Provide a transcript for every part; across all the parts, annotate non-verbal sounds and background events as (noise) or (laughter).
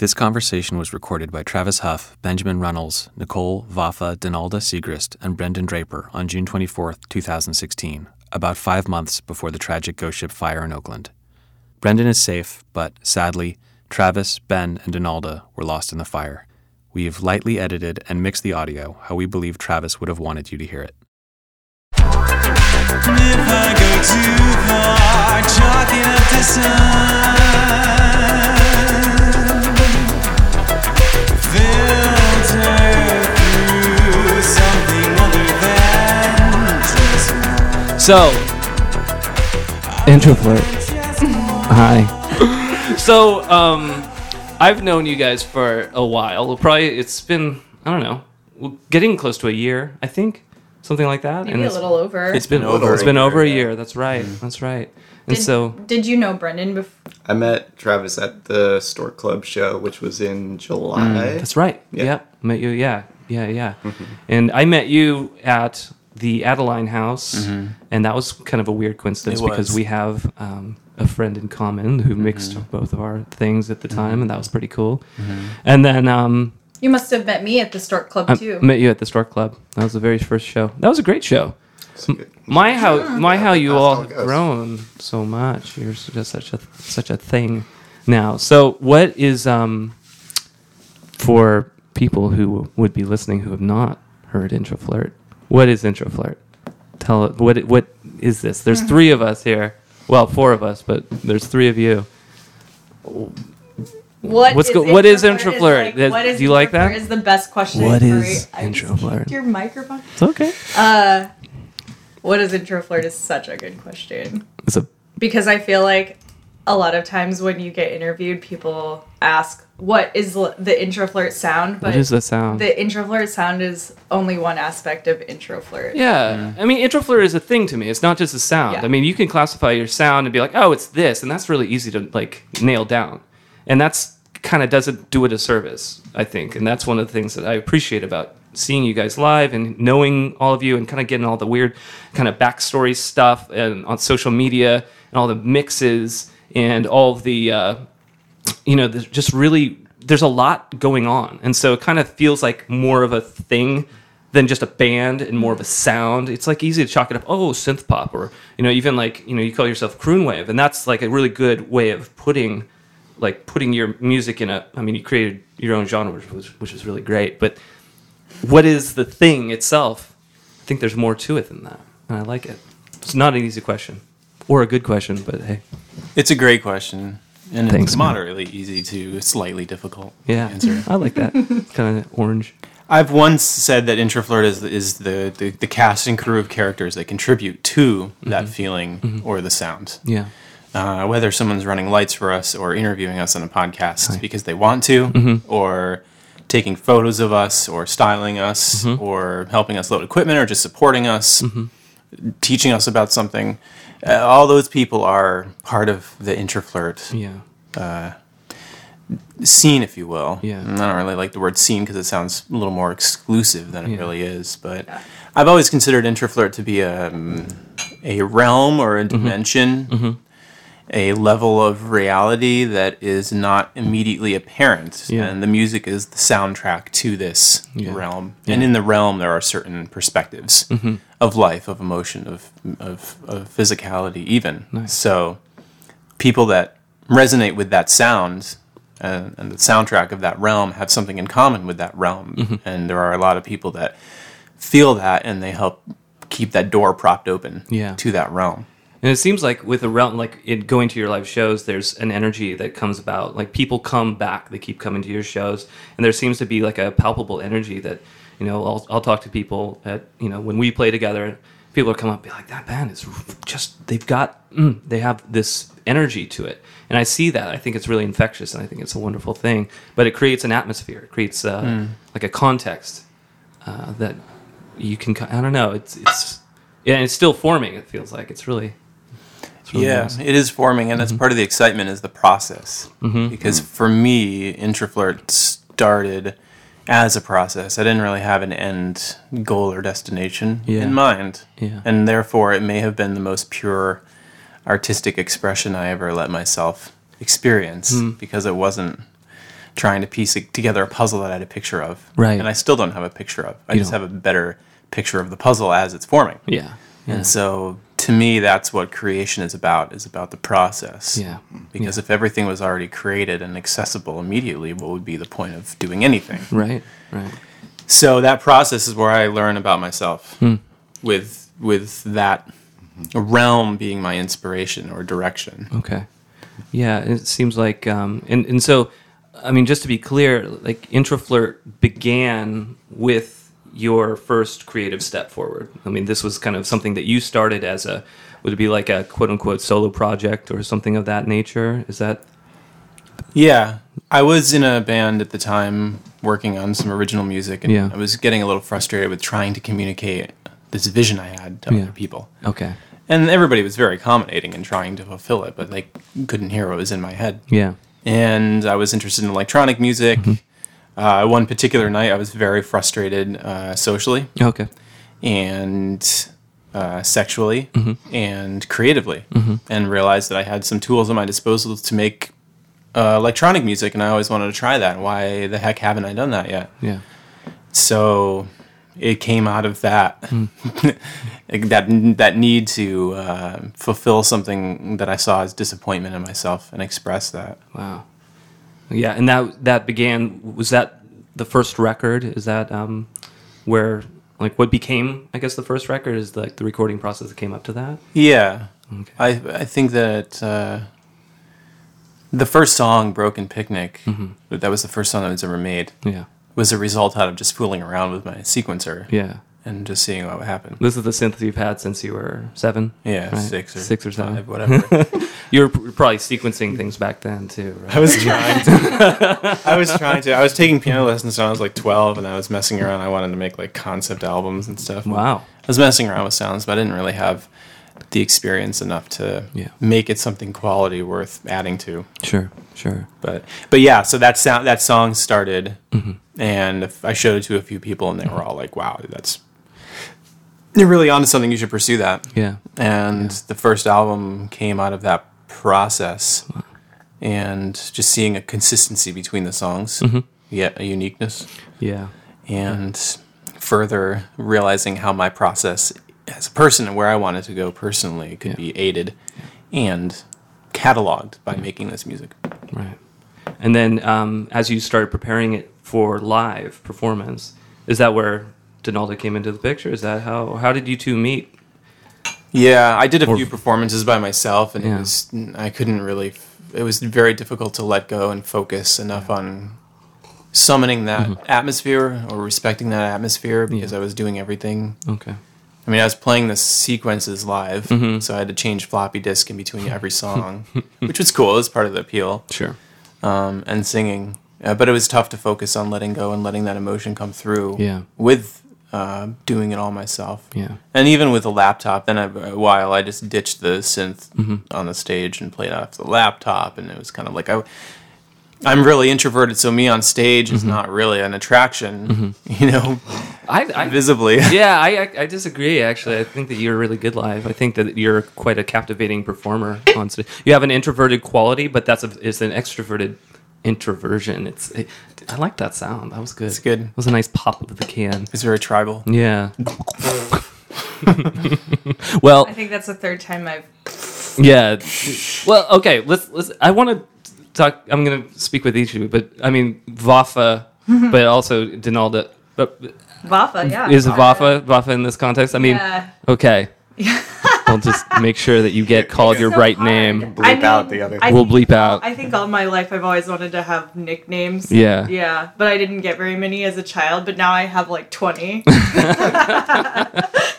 This conversation was recorded by Travis Hough, Benjamin Runnels, Nicole Vafa Denalda Siegrist, and Brendan Draper on June 24, 2016, about five months before the tragic ghost ship fire in Oakland. Brendan is safe, but sadly, Travis, Ben, and Denalda were lost in the fire. We've lightly edited and mixed the audio how we believe Travis would have wanted you to hear it. If I go too far, chalking up the sun. So, Introflirt. Hi. so um, I've known you guys for a while. Probably it's been I don't know, getting close to a year, I think, something like that. Maybe a it's- little over. It's been over. It's been over a year. That's right. That's right. And did, so did you know Brendan before? I met Travis at the Stork Club show, which was in July. Mm, that's right. Yeah. Yeah. Met you. Yeah. Yeah. Yeah. And I met you at the Adeline House, and that was kind of a weird coincidence because we have um, a friend in common who mixed both of our things at the time, and that was pretty cool. And then um, You must have met me at the Stork Club I too. met you at the Stork Club. That was the very first show. That was a great show. My how my how you all have grown so much. You're just such a such a thing now. So what is um for people who would be listening who have not heard Introflirt? What is Introflirt? Tell it what what is this? There's three of us here. Well, four of us, but there's three of you. What What's is go- what is Introflirt? Like, what is do you like that? Is the best question. What for I Introflirt? Your microphone. It's okay. Uh, what is Introflirt is such a good question It's a because I feel like a lot of times when you get interviewed, people ask what is l- the Introflirt sound, but what is the sound? the Introflirt sound is only one aspect of Introflirt. Yeah, I mean, Introflirt is a thing to me. It's not just a sound. Yeah. I mean, you can classify your sound and be like, oh, it's this, and that's really easy to like nail down, and that's kind of doesn't do it a service, I think, and that's one of the things that I appreciate about seeing you guys live and knowing all of you and kind of getting all the weird kind of backstory stuff and on social media and all the mixes and all of the uh, you know, just really there's a lot going on, and so it kind of feels like more of a thing than just a band and more of a sound. It's like easy to chalk it up. Oh, synth pop, or you know, even like you know, you call yourself croon wave, and that's like a really good way of putting like putting your music in a. I mean, you created your own genre, which which is really great. But what is the thing itself? I think there's more to it than that, and I like it. It's not an easy question or a good question, but hey, It's a great question, and Thanks, it's man. moderately easy to slightly difficult yeah, answer. (laughs) I like that. It's kind of orange. I've once said that Introflirt is is the, the the cast and crew of characters that contribute to that mm-hmm. feeling mm-hmm. or the sound. Yeah. Uh, whether someone's running lights for us or interviewing us on a podcast because they want to, mm-hmm. or taking photos of us, or styling us, or helping us load equipment, or just supporting us, teaching us about something. Uh, all those people are part of the Introflirt Yeah. scene, if you will. Yeah. And I don't really like the word scene because it sounds a little more exclusive than it Yeah. really is. But I've always considered Introflirt to be a, um, a realm or Mm-hmm. a dimension, a level of reality that is not immediately apparent. Yeah. And the music is the soundtrack to this Yeah. realm. And in the realm, there are certain perspectives Mm-hmm. of life, of emotion, of, of, of physicality, even. So people that resonate with that sound and, and the soundtrack of that realm have something in common with that realm. Mm-hmm. And there are a lot of people that feel that and they help keep that door propped open Yeah. to that realm. And it seems like with a realm, like in going to your live shows, there's an energy that comes about. Like people come back, they keep coming to your shows, and there seems to be like a palpable energy that, you know, I'll, I'll talk to people at, you know, when we play together, people will come up and be like, that band is just, they've got, mm, they have this energy to it. And I see that. I think it's really infectious, and I think it's a wonderful thing. But it creates an atmosphere, it creates uh, like a context uh, that you can, I don't know, it's, it's, yeah, and it's still forming, it feels like. It's really, really Yeah, nice. it is forming, and that's part of the excitement is the process. Mm-hmm. Because for me, Introflirt started as a process. I didn't really have an end goal or destination Yeah. in mind, Yeah. and therefore it may have been the most pure artistic expression I ever let myself experience Hmm. because it wasn't trying to piece together a puzzle that I had a picture of. Right. And I still don't have a picture of. I You just don't. have a better picture of the puzzle as it's forming. Yeah. Yeah. And so to me that's what creation is about, is about the process. Yeah. Because if everything was already created and accessible immediately, what would be the point of doing anything? Right. Right. So that process is where I learn about myself, with with that realm being my inspiration or direction. Okay. Yeah, it seems like, um, and and so, I mean, just to be clear, like Introflirt began with your first creative step forward. I mean, this was kind of something that you started as a, would it be like a quote unquote solo project or something of that nature? Is that Yeah, I was in a band at the time working on some original music, and Yeah. I was getting a little frustrated with trying to communicate this vision I had to Yeah. other people. Okay. And everybody was very accommodating and trying to fulfill it, but they couldn't hear what was in my head. Yeah. and I was interested in electronic music. Mm-hmm. Uh, one particular night, I was very frustrated uh, socially Okay. and uh, sexually Mm-hmm. and creatively, and realized that I had some tools at my disposal to make uh, electronic music, and I always wanted to try that. Why the heck haven't I done that yet? Yeah. So it came out of that (laughs) like that that need to uh, fulfill something that I saw as disappointment in myself and express that. Wow. Yeah, and that that began. Was that the first record? Is that um, where like what became? I guess the first record is like the recording process that came up to that. Yeah, Okay. I I think that uh, the first song, "Broken Picnic," Mm-hmm. that was the first song that was ever made, Yeah. was a result out of just fooling around with my sequencer Yeah. and just seeing what would happen. This is the synth you've had since you were seven. Yeah, right? six or six or seven. five, whatever. (laughs) You were probably sequencing things back then too. Right? I was trying to. (laughs) I was trying to. I was taking piano lessons when I was like twelve, and I was messing around. I wanted to make like concept albums and stuff. Wow. I was messing around with sounds, but I didn't really have the experience enough to Yeah. make it something quality worth adding to. Sure. Sure. But but yeah, so that sound that song started, Mm-hmm. and I showed it to a few people, and they were all like, "Wow, that's you're really onto something. You should pursue that." Yeah. And the first album came out of that process, and just seeing a consistency between the songs, Mm-hmm. yet a uniqueness, Yeah. and further realizing how my process as a person and where I wanted to go personally could Yeah. be aided and cataloged by making this music. Right. And then um, as you started preparing it for live performance, is that where Denalda came into the picture? Is that how how did you two meet? Yeah, I did a Or- few performances by myself, and Yeah. it was I couldn't really. It was very difficult to let go and focus enough on summoning that atmosphere or respecting that atmosphere because I was doing everything. Okay. I mean, I was playing the sequences live, so I had to change floppy disk in between (laughs) every song, which was cool. It was part of the appeal, Sure. um, and singing. Uh, but it was tough to focus on letting go and letting that emotion come through. Yeah. With uh, doing it all myself. Yeah. And even with a laptop, then a a while I just ditched the synth Mm-hmm. on the stage and played off the laptop, and it was kind of like I. I'm really introverted, so me on stage Mm-hmm. is not really an attraction, you know, I, I visibly. (laughs) yeah, I, I I disagree. Actually, I think that you're really good live. I think that you're quite a captivating performer on stage. You have an introverted quality, but that's a, it's an extroverted introversion. It's it, I like that sound. That was good. It's good. It was a nice pop of the can. It's very tribal. Yeah. (laughs) (laughs) well, I think that's the third time I've. Yeah. Well, okay. Let's let's. I want to talk. I'm going to speak with each of you, but I mean Vafa, (laughs) but also Denalda. But Vafa, yeah. is Vafa Vafa in this context? I mean, Yeah. okay. (laughs) I'll just make sure that you get called your so right hard. name. I Bleep out the other. I We'll think- bleep out. I think all my life I've always wanted to have nicknames. Yeah. Yeah, but I didn't get very many as a child, but now I have like 20. (laughs)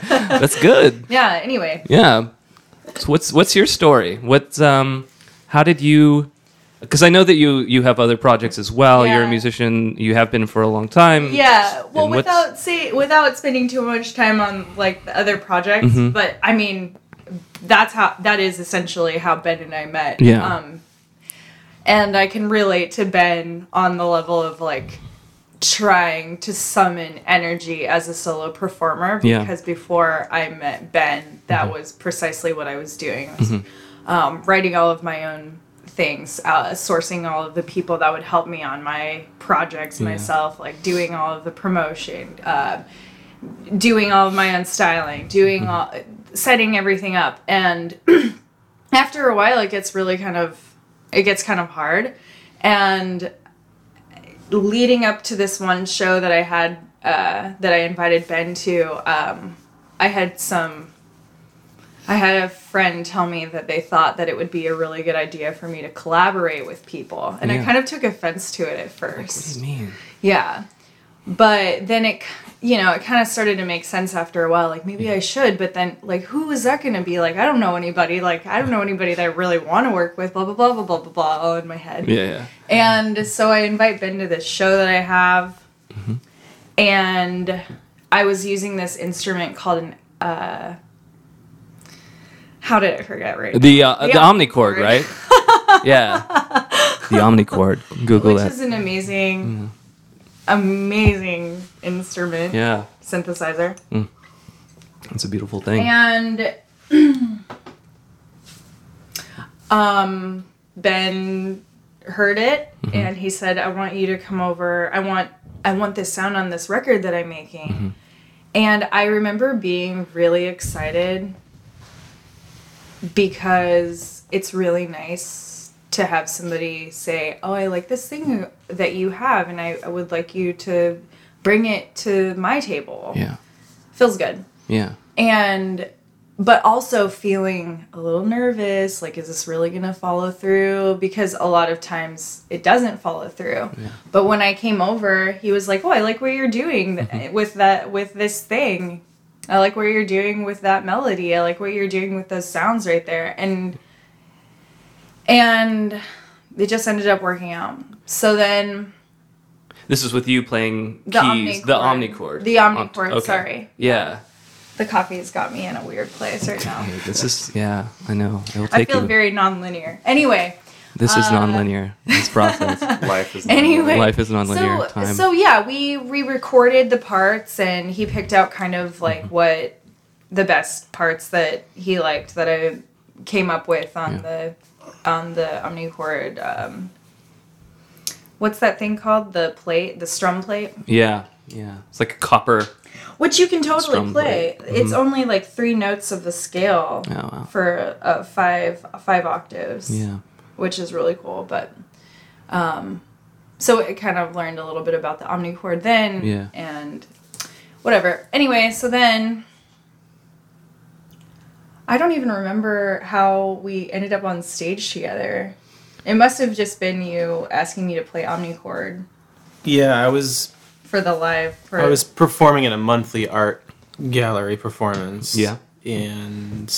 That's good. yeah, anyway. Yeah. So what's what's your story? What's um how did you because I know that you you have other projects as well. Yeah. You're a musician. You have been for a long time. Yeah, well, And without say without spending too much time on like the other projects, Mm-hmm. but I mean, that's how that is essentially how Ben and I met. Yeah. Um, and I can relate to Ben on the level of like trying to summon energy as a solo performer Yeah. because before I met Ben, that was precisely what I was doing. I was um, writing all of my own things, uh, sourcing all of the people that would help me on my projects myself, like doing all of the promotion, uh, doing all of my own styling, doing all, setting everything up, and (clears throat) after a while, it gets really kind of, it gets kind of hard, and leading up to this one show that I had uh, that I invited Ben to, um, I had some. I had a friend tell me that they thought that it would be a really good idea for me to collaborate with people, and I kind of took offense to it at first. What first. do you mean? Yeah. But then it, you know, it kind of started to make sense after a while. Like, maybe I should, but then, like, who is that going to be? Like, I don't know anybody. Like, I don't know anybody that I really want to work with, blah, blah, blah, blah, blah, blah, blah, all in my head. Yeah, yeah. And so I invite Ben to this show that I have. And I was using this instrument called an, uh, how did I forget right The uh, The the omnichord, omnichord. right? (laughs) yeah. The omnichord. Google Which is an amazing, amazing instrument Yeah, synthesizer. it's a beautiful thing. And (clears throat) um Ben heard it and he said, I want you to come over. I want I want this sound on this record that I'm making. And I remember being really excited because it's really nice to have somebody say, Oh, I like this thing that you have and I, I would like you to bring it to my table. Yeah, Feels good. Yeah, and but also feeling a little nervous like is this really going to follow through? Because a lot of times it doesn't follow through. Yeah. but when i came over he was like oh i like what you're doing th- with that with this thing i like what you're doing with that melody i like what you're doing with those sounds right there and and it just ended up working out so then This is with you playing The keys. The omnichord. omnichord. The omnichord, sorry. Yeah. the coffee's got me in a weird place right now (laughs) this is yeah. I know. I feel very non-linear anyway this is uh, non-linear. This process. (laughs) Life is Anyway, Life is non-linear. So, Time. so yeah, we re-recorded the parts, and he picked out kind of like Mm-hmm. what the best parts that he liked that I came up with on Yeah. the on the omnichord. Um, what's that thing called? The plate, the strum plate, yeah. Yeah. It's like a copper. which you can totally Strum play. plate. It's only like three notes of the scale Oh wow. for uh, five five octaves Yeah. Which is really cool. But um, so it kind of learned a little bit about the omnichord then, Yeah. and whatever. Anyway, so then I don't even remember how we ended up on stage together. It must have just been you asking me to play omnichord Yeah, I was for the live. For, I was performing in a monthly art gallery performance. Yeah. And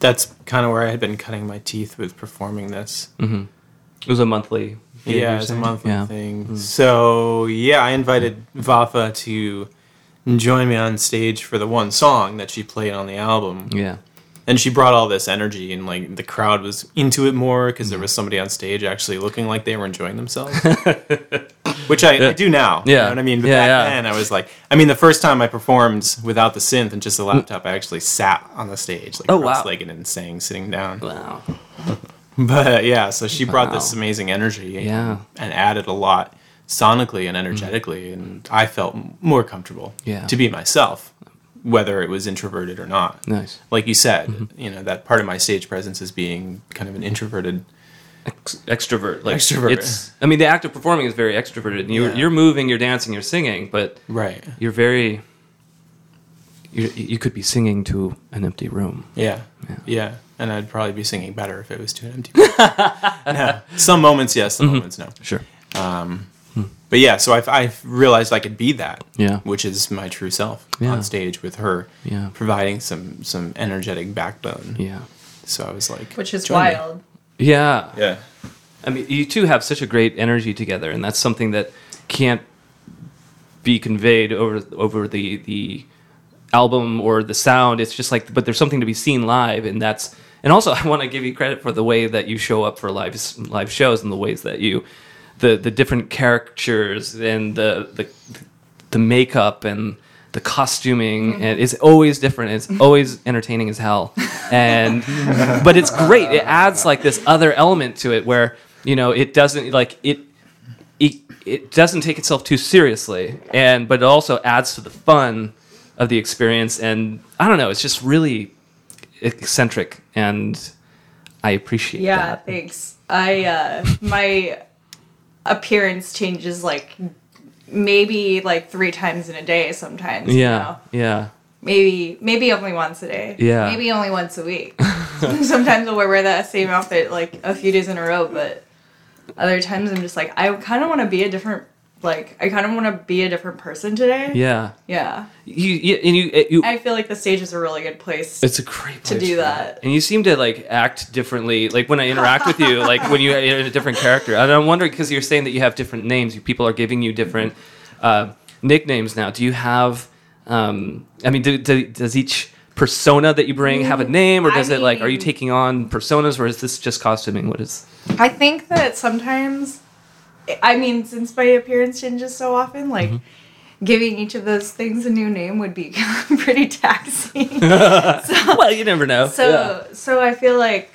that's kind of where I had been cutting my teeth with performing this. Mm-hmm. It was a monthly. Yeah, you're it's a monthly Yeah. thing. Mm-hmm. So yeah, I invited Vafa to join me on stage for the one song that she played on the album, Yeah. And she brought all this energy, and like the crowd was into it more because there mm-hmm. was somebody on stage actually looking like they were enjoying themselves, (laughs) which I, I do now. you Yeah. know what I mean. But Yeah, back yeah. then, I was like, I mean, the first time I performed without the synth and just the laptop, I actually sat on the stage, like Oh, wow. cross-legged and sang, sitting down. Wow. But yeah, so she brought this amazing energy and, Yeah. and added a lot sonically and mm-hmm. energetically, and I felt more comfortable Yeah. to be myself, whether it was introverted or not. Nice. Like you said, you know, that part of my stage presence is being kind of an introverted. Ex- extrovert. Like Extrovert. It's. I mean, the act of performing is very extroverted. And you're Yeah. you're moving, you're dancing, you're singing, but Right. you're very. You you could be singing to an empty room. Yeah. Yeah. Yeah. And I'd probably be singing better if it was to an empty. (laughs) (laughs) no. Some moments, yes. Mm-hmm. Some moments, no. Sure. But yeah, so I've, I've realized I could be that. Yeah. Which is my true self Yeah. on stage with her, Yeah. providing some some energetic backbone. Yeah. So I was like, which is join me. wild. Yeah. Yeah. I mean, you two have such a great energy together, and that's something that can't be conveyed over over the the album or the sound. It's just like, but there's something to be seen live, and that's. And also, (laughs) I want to give you credit for the way that you show up for live live shows and the ways that you, the the different characters and the the the makeup and the costuming and it's always different. It's (laughs) always entertaining as hell, and but it's great. It adds like this other element to it where you know it doesn't like it it, it doesn't take itself too seriously and but it also adds to the fun of the experience and i don't know it's just really eccentric and i appreciate Yeah, that thanks. I uh my appearance changes like maybe like three times in a day sometimes. you yeah know? yeah Maybe maybe only once a day. Yeah. Maybe only once a week. (laughs) (laughs) sometimes I'll wear that same outfit like a few days in a row, but other times I'm just like I kind of want to be a different like I kind of want to be a different person today. yeah Yeah. you, you and you, you I feel like the stage is a really good place. it's a great To do for that. and you seem to like act differently like when i interact with you like when you're in a different character and i'm wondering because you're saying that you have different names you people are giving you different uh, nicknames now do you have um, i mean do, do, does each persona that you bring have a name or I does it like are you taking on personas or is this just costuming what is I think that sometimes, I mean, since my appearance changes so often, like Mm-hmm. giving each of those things a new name would be (laughs) pretty taxing. (laughs) well you never know so, so I feel like,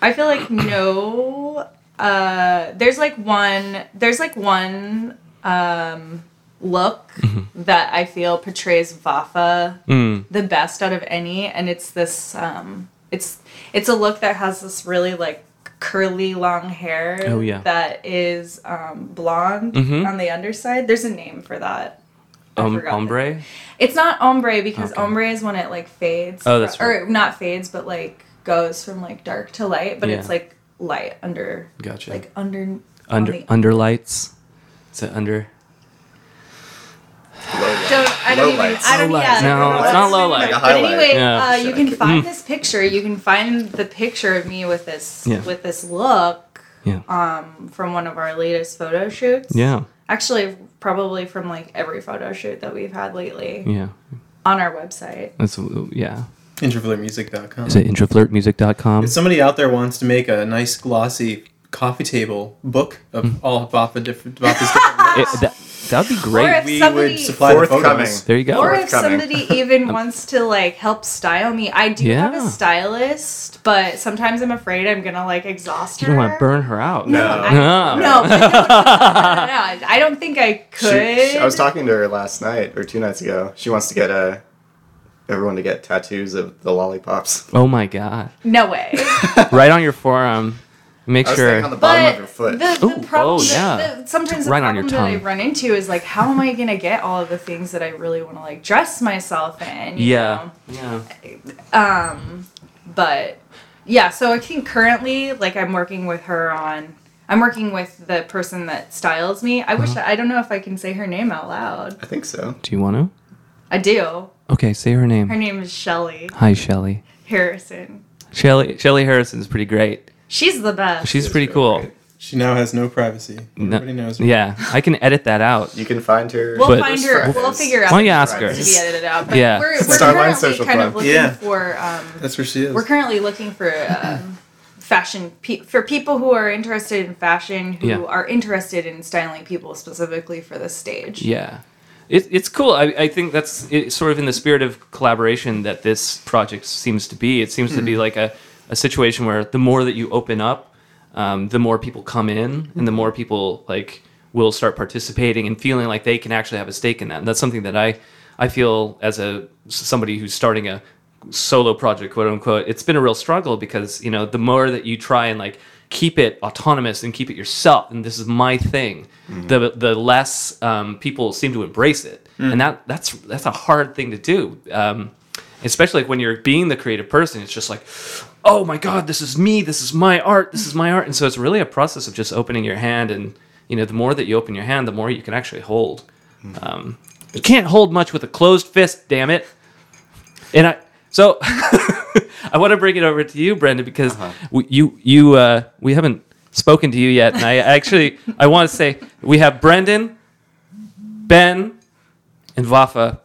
I feel like no, uh, there's like one, there's like one, um, look Mm-hmm. that I feel portrays Vafa Mm, the best out of any and it's this um it's it's a look that has this really like curly long hair Oh, yeah. that is um blonde Mhm. on the underside there's a name for that. Um, ombre? It's not ombre because Okay. ombre is when it like fades Oh, that's or not fades but like goes from like dark to light but it's like light under gotcha. like under under under lights? Is it under don't I don't Low even lights. I don't Low yeah. No, it's not what low light. Like But anyway, Yeah. uh, you can find Mm. this picture. You can find the picture of me with this Yeah. with this look yeah um, from one of our latest photo shoots. yeah Actually, probably from like every photo shoot that we've had lately yeah on our website. that's yeah Introflirtmusic.com. is it introflirtmusic.com If somebody out there wants to make a nice glossy coffee table book of all of Vafa different Vafa's different (laughs) It, that that'd be great. Or great. if we somebody- would supply the Forthcoming. photos. There you go. Or if somebody even wants to like help style me, I do have a stylist, but sometimes I'm afraid I'm gonna like exhaust her. you don't want to burn her out. No. I, No. no, no, no, no, I don't think I could. she- I was talking to her last night or two nights ago. She wants to get uh, everyone to get tattoos of the lollipops. Oh my god! No way. Right on your forearm. Make I was sure. on the bottom But of her foot. the, the Ooh, problem, oh, yeah. the- sometimes the Right on your problem that I run into is like, how am I gonna get all of the things that I really want to like dress myself in? you yeah. Yeah. Um, but yeah, so I think currently, like, I'm working with her on. I'm working with the person that styles me. I Uh-huh. wish I don't know if I can say her name out loud. I think so. Do you want to? I do. Okay, say her name. Her name. name is Shelly Hi, Shelly. Harrison. Shelly. Shelly Harrison is pretty great. She's the best. She's pretty really cool. great. She now has no privacy. No- Everybody knows. her. yeah, I can edit that out. You can find her. We'll But- find her. We'll figure out. Why don't you the ask her? to be edited out. But Yeah. we're, we're Starline currently Social kind Club. of looking Yeah. for. Um, That's where she is. we're currently looking for um, fashion pe- for people who are interested in fashion, who Yeah. are interested in styling people specifically for the stage. Yeah. It, it's cool. I, I think that's it's sort of in the spirit of collaboration that this project seems to be. It seems to be like a, a situation where the more that you open up, um, the more people come in, and the more people like will start participating and feeling like they can actually have a stake in that. And that's something that I I feel as a somebody who's starting a solo project, quote unquote. It's been a real struggle because you know the more that you try and like keep it autonomous and keep it yourself, and this is my thing, the the less um, people seem to embrace it, and that that's that's a hard thing to do. Um, especially like when you're being the creative person, it's just like, oh my god, this is me, this is my art, this is my art, and so it's really a process of just opening your hand, and you know the more that you open your hand, the more you can actually hold. Um, you can't hold much with a closed fist, damn it. And I so (laughs) I want to bring it over to you, Brendan, because we, you you uh, we haven't spoken to you yet, and I actually I want to say we have Brendan, Ben, and Vafa.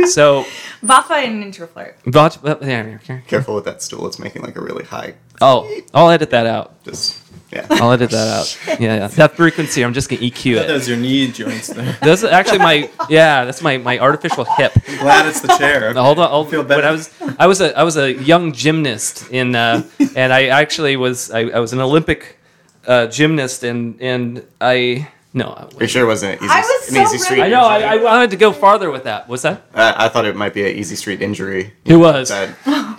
(laughs) so Vafa and Introflirt. Vafa, yeah, yeah, yeah. Careful with that stool. It's making like a really high. oh, I'll edit that out. Just Yeah. I'll edit that out. (laughs) Yeah, yeah. That frequency, I'm just gonna EQ it. Those your knee joints there. (laughs) That's actually my yeah. That's my my artificial hip. I'm glad it's the chair. Now, hold on. Hold, Feel when better? I was I was a I was a young gymnast in uh, and I actually was I, I was an Olympic uh, gymnast and and I no I, Are you sure it wasn't an easy, I was an so easy street? I know I, I wanted to go farther with that. What's that? I, I thought it might be an easy street injury. It was. (laughs)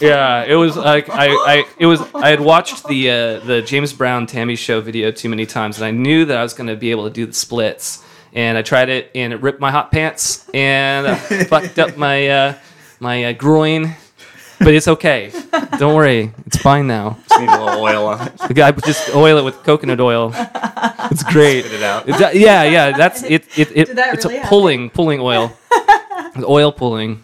Yeah, it was like I, I it was I had watched the uh, the James Brown T.A.M.I. show video too many times and I knew that I was going to be able to do the splits and I tried it and it ripped my hot pants and I (laughs) fucked up my uh, my uh, groin, but it's okay. Don't worry, it's fine now. just need a little oil on it. The guy just oil it with coconut oil. It's great. Spit it out. It's, uh, yeah, yeah, that's it. It, it Did that it's really a happen? pulling pulling oil. (laughs) oil pulling.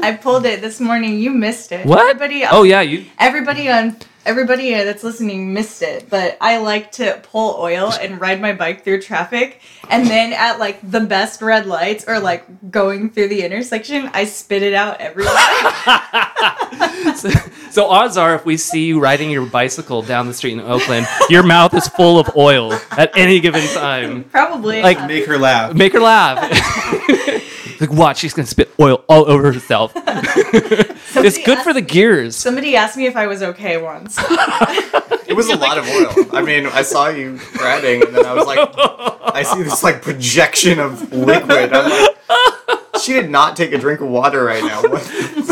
I pulled it this morning. You missed it. What? Everybody, Oh yeah, you. Everybody on everybody that's listening missed it, but I like to pull oil and ride my bike through traffic, and then at like the best red lights or like going through the intersection, I spit it out everywhere. (laughs) (laughs) So, so odds are, if we see you riding your bicycle down the street in Oakland, your mouth is full of oil at any given time. Probably. Like, Make her laugh. Make her laugh. (laughs) like, watch, she's gonna spit oil all over herself. (laughs) it's somebody good for the gears. Somebody asked me if I was okay once. (laughs) It was a lot of oil. I mean, I saw you riding, and then I was like, I see this like projection of liquid. I'm like, she did not take a drink of water right now. What,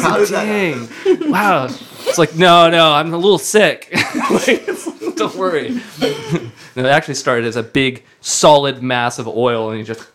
how does that? happen? Dang! Wow. It's like, no, no, I'm a little sick. (laughs) Like, don't worry. No, it actually started as a big, solid mass of oil, and you just,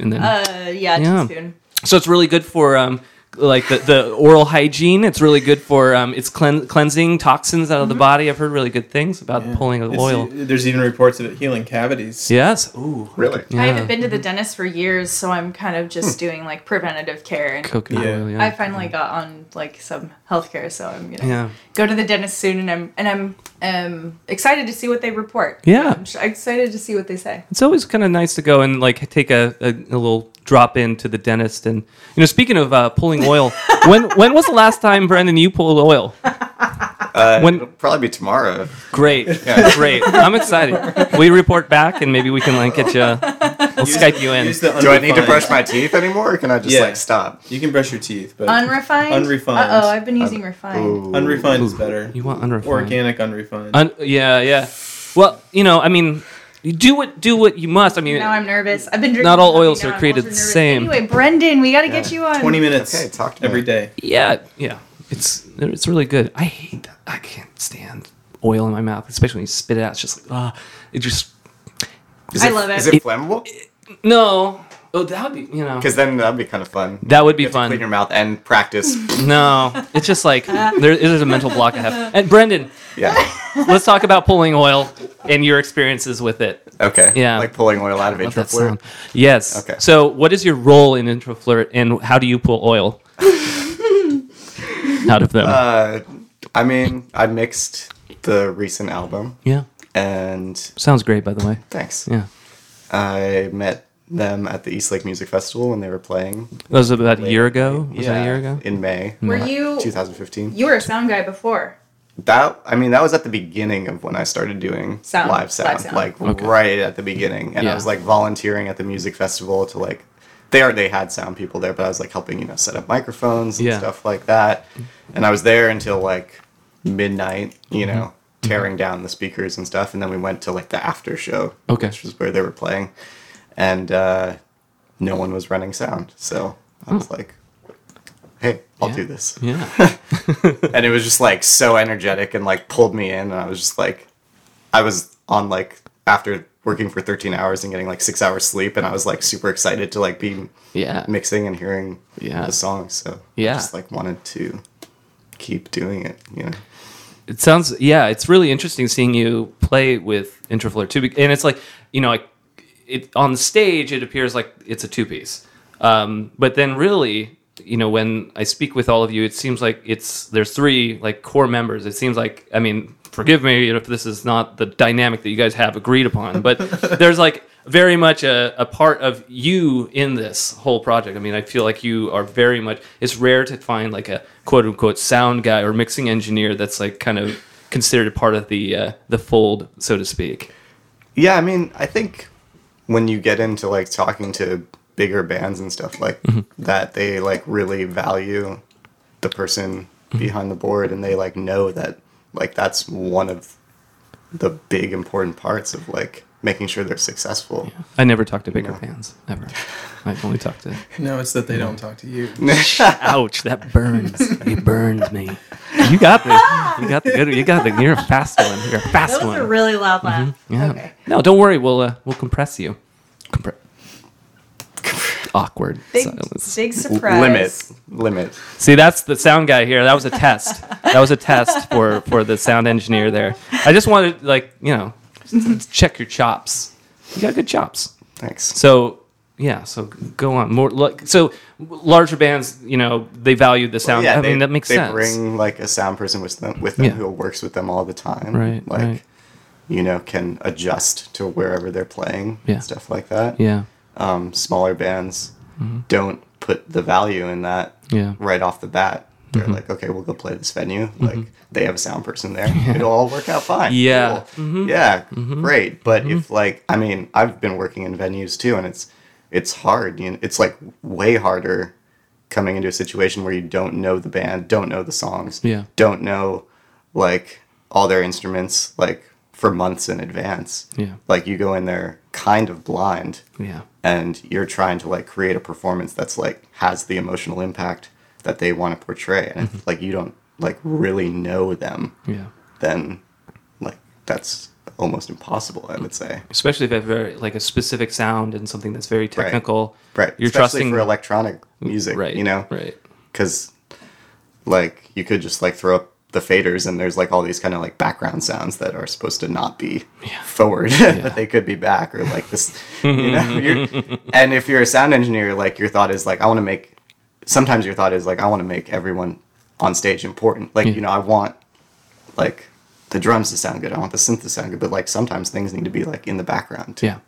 and then. Uh, yeah, Yeah. teaspoon. So it's really good for um, like the, the oral hygiene. It's really good for um, it's clean, cleansing toxins out of the body. I've heard really good things about pulling of oil. There's even reports of it healing cavities. Yes. Ooh. Really? Yeah. I haven't been to the dentist for years, so I'm kind of just doing like preventative care. And Coconut Yeah. oil. Yeah. I finally got on like some healthcare, so I'm gonna yeah. go to the dentist soon, and I'm and I'm um, excited to see what they report. Yeah. I'm excited to see what they say. It's always kind of nice to go and like take a, a, a little drop in to the dentist. And you know, speaking of uh, pulling oil, (laughs) when when was the last time, Brendan, you pulled oil? Uh, When- it'll probably be tomorrow. Great, (laughs) great. I'm excited. We report back, and maybe we can like get you. We'll Skype you in. Do I need to brush my teeth anymore, or can I just Yeah. like stop? You can brush your teeth, but Unrefined. Unrefined. Uh oh, I've been using refined. Ooh. unrefined is better. You want unrefined? Organic unrefined. Un- yeah, yeah. Well, you know, I mean, you do what do what you must. I mean, Now I'm nervous. I've been drinking. Not all oils are I'm created the same. Anyway, Brendan, we got to get you on. Twenty minutes Okay, talk to me. every day. yeah, yeah. It's it's really good. I hate that. I can't stand oil in my mouth, especially when you spit it out. It's just like ah, it just Is I it, love it. Is it It- flammable? no. Oh, that would be you know. Because then that'd be kind of fun. That would be You have to fun. Clean your mouth and practice. (laughs) No, it's just like there is a mental block I have. And Brendan, yeah. let's talk about pulling oil and your experiences with it. Okay. Yeah. Like pulling oil out of Love that Yes. Okay. So, what is your role in Introflirt, and how do you pull oil (laughs) out of them? Uh, I mean, I mixed the recent album, yeah. and Sounds great, by the way. thanks. Yeah. I met them at the East Lake Music Festival when they were playing. That was about a year ago. Was yeah, that a year ago? In May, Were you? 2015. You were a sound guy before. That I mean, that was at the beginning of when I started doing Sound, live sound, live sound. like Okay. right at the beginning, and Yeah. I was like volunteering at the music festival to like. They already had sound people there, but I was like helping, you know, set up microphones and Yeah. stuff like that. And I was there until like midnight, you know, Mm-hmm. tearing down the speakers and stuff. And then we went to like the after show, Okay. which was where they were playing, and uh, no one was running sound. So I was like, "Hey, I'll Hmm. Yeah. do this." Yeah. (laughs) and it was just like so energetic and like pulled me in and i was just like i was on like after working for 13 hours and getting like six hours sleep and i was like super excited to like be Yeah. mixing and hearing Yeah. the songs so Yeah. I just like wanted to keep doing it you know It sounds yeah, it's really interesting seeing you play with Introflirt too, and it's like you know, like it on the stage, it appears like it's a two piece, um, but then really, you know, when I speak with all of you, it seems like it's there's three like core members. It seems like I mean, forgive me if this is not the dynamic that you guys have agreed upon, (laughs) but there's like very much a, a part of you in this whole project. I mean, I feel like you are very much. It's rare to find like a quote unquote sound guy or mixing engineer that's like kind of considered a part of the uh, the fold, so to speak. Yeah, I mean, I think when you get into like talking to bigger bands and stuff like mm-hmm. that, they like really value the person mm-hmm. behind the board and they like know that like that's one of the big important parts of like making sure they're successul. I never talk to bigger No. bands. Never. I only talk to. (laughs) No, it's that they don't talk to you. (laughs) Ouch! That burns. it burns me. You got this. You got the good. You got the. You're a fast one. You're a fast That was one. a really loud laugh. Mm-hmm. Yeah. Okay. No, don't worry. We'll uh, we'll compress you. Compre- Awkward Big, silence. big surprise. Limit, limit. See, that's the sound guy here. That was a test. that was a test for for the sound engineer there. I just wanted like you know, just to check your chops. You got good chops. Thanks. So yeah. So go on more. Look. So larger bands, you know, they value the sound. I they, mean, that makes they sense. They bring like a sound person with them with them Yeah. who works with them all the time. Right, Like right. you know, can adjust to wherever they're playing Yeah. and stuff like that. yeah. um, smaller bands don't put the value in that Mm-hmm. Yeah. right off the bat. They're Mhm. like, okay, we'll go play this venue. Like they have a sound person there. It'll all work out fine. Yeah. Cool. Mhm. Yeah. Mhm. Great. But Mhm. if like, I mean, I've been working in venues too, and it's it's hard. You know, it's like way harder coming into a situation where you don't know the band, don't know the songs, Yeah. don't know like all their instruments like for months in advance. Yeah. Like you go in there kind of blind Yeah. and you're trying to like create a performance that's like has the emotional impact that they want to portray and if mm-hmm. like you don't like really know them Yeah. then like that's almost impossible i would say. Especially if you have very like a specific sound and something that's very technical. right. You're especially trusting for electronic mm, music Right, you know? right. because like you could just like throw up the faders and there's like all these kind of like background sounds that are supposed to not be forward (laughs) but they could be back or like this you know (laughs) you're, and if you're a sound engineer like your thought is like i want to make sometimes your thought is like i want to make everyone on stage important like Yeah. you know i want like the drums to sound good i want the synth to sound good but like sometimes things need to be like in the background too Yeah.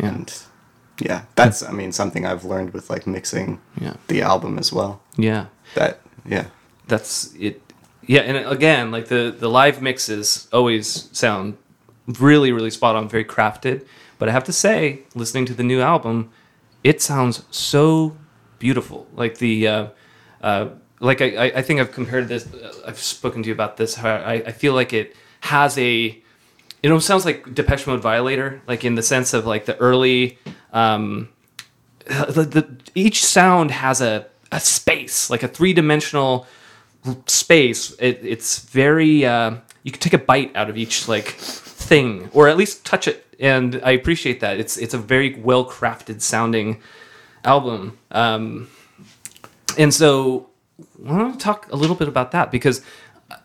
Yeah. and yeah that's i mean something i've learned with like mixing Yeah. the album as well Yeah. that yeah That's it. Yeah, and again, like the the live mixes always sound really really spot on, very crafted. But I have to say, listening to the new album, it sounds so beautiful. Like the uh, uh, like I, I- think I've compared this. uh, I've spoken to you about this. How I, I feel like it has a it almost sounds like Depeche Mode Violator, like in the sense of like the early, um, the, the each sound has a, a space, like a three dimensional space. It, it's very uh, you can take a bite out of each like thing, or at least touch it, and I appreciate that. It's it's a very well crafted sounding album, um, and so I want to talk a little bit about that because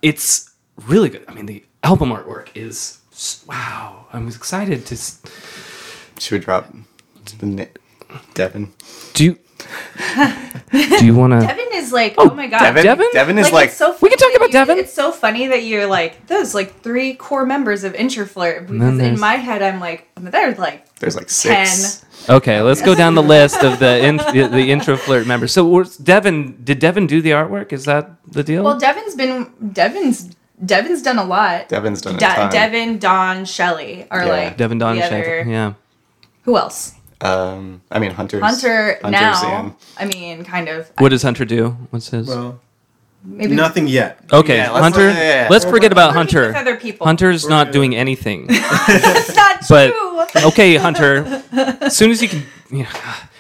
it's really good. I mean, the album artwork is wow. I'm excited to. Should we drop Devin? Do you do you want to? Devin is like, oh, oh, my god, Devin? Devin? Devin is like- it's so We can talk about you- Devin. It's so funny that you're like those like three core members of Introflirt because in my head I'm like there's like There's like ten. Okay, let's go down the list of the in, the, the intro members. So, Devin, did Devin do the artwork? Is that the deal? Well, Devin's been Devin's Devin's done a lot. Devin's done a De- ton. Devin, Don, Shelley are Yeah. like Devin Don the Shedd, Yeah. Who else? Um, I mean Hunter's Hunter Hunter's now. in. I mean, kind of. What does Hunter do? What's his? Well, Maybe nothing yet. okay, Yeah, let's- Hunter. yeah, yeah, yeah. Let's forget about Working Hunter. with other people. Hunter's not We're- doing anything. (laughs) That's not But true. okay, Hunter. As (laughs) soon as you can, yeah,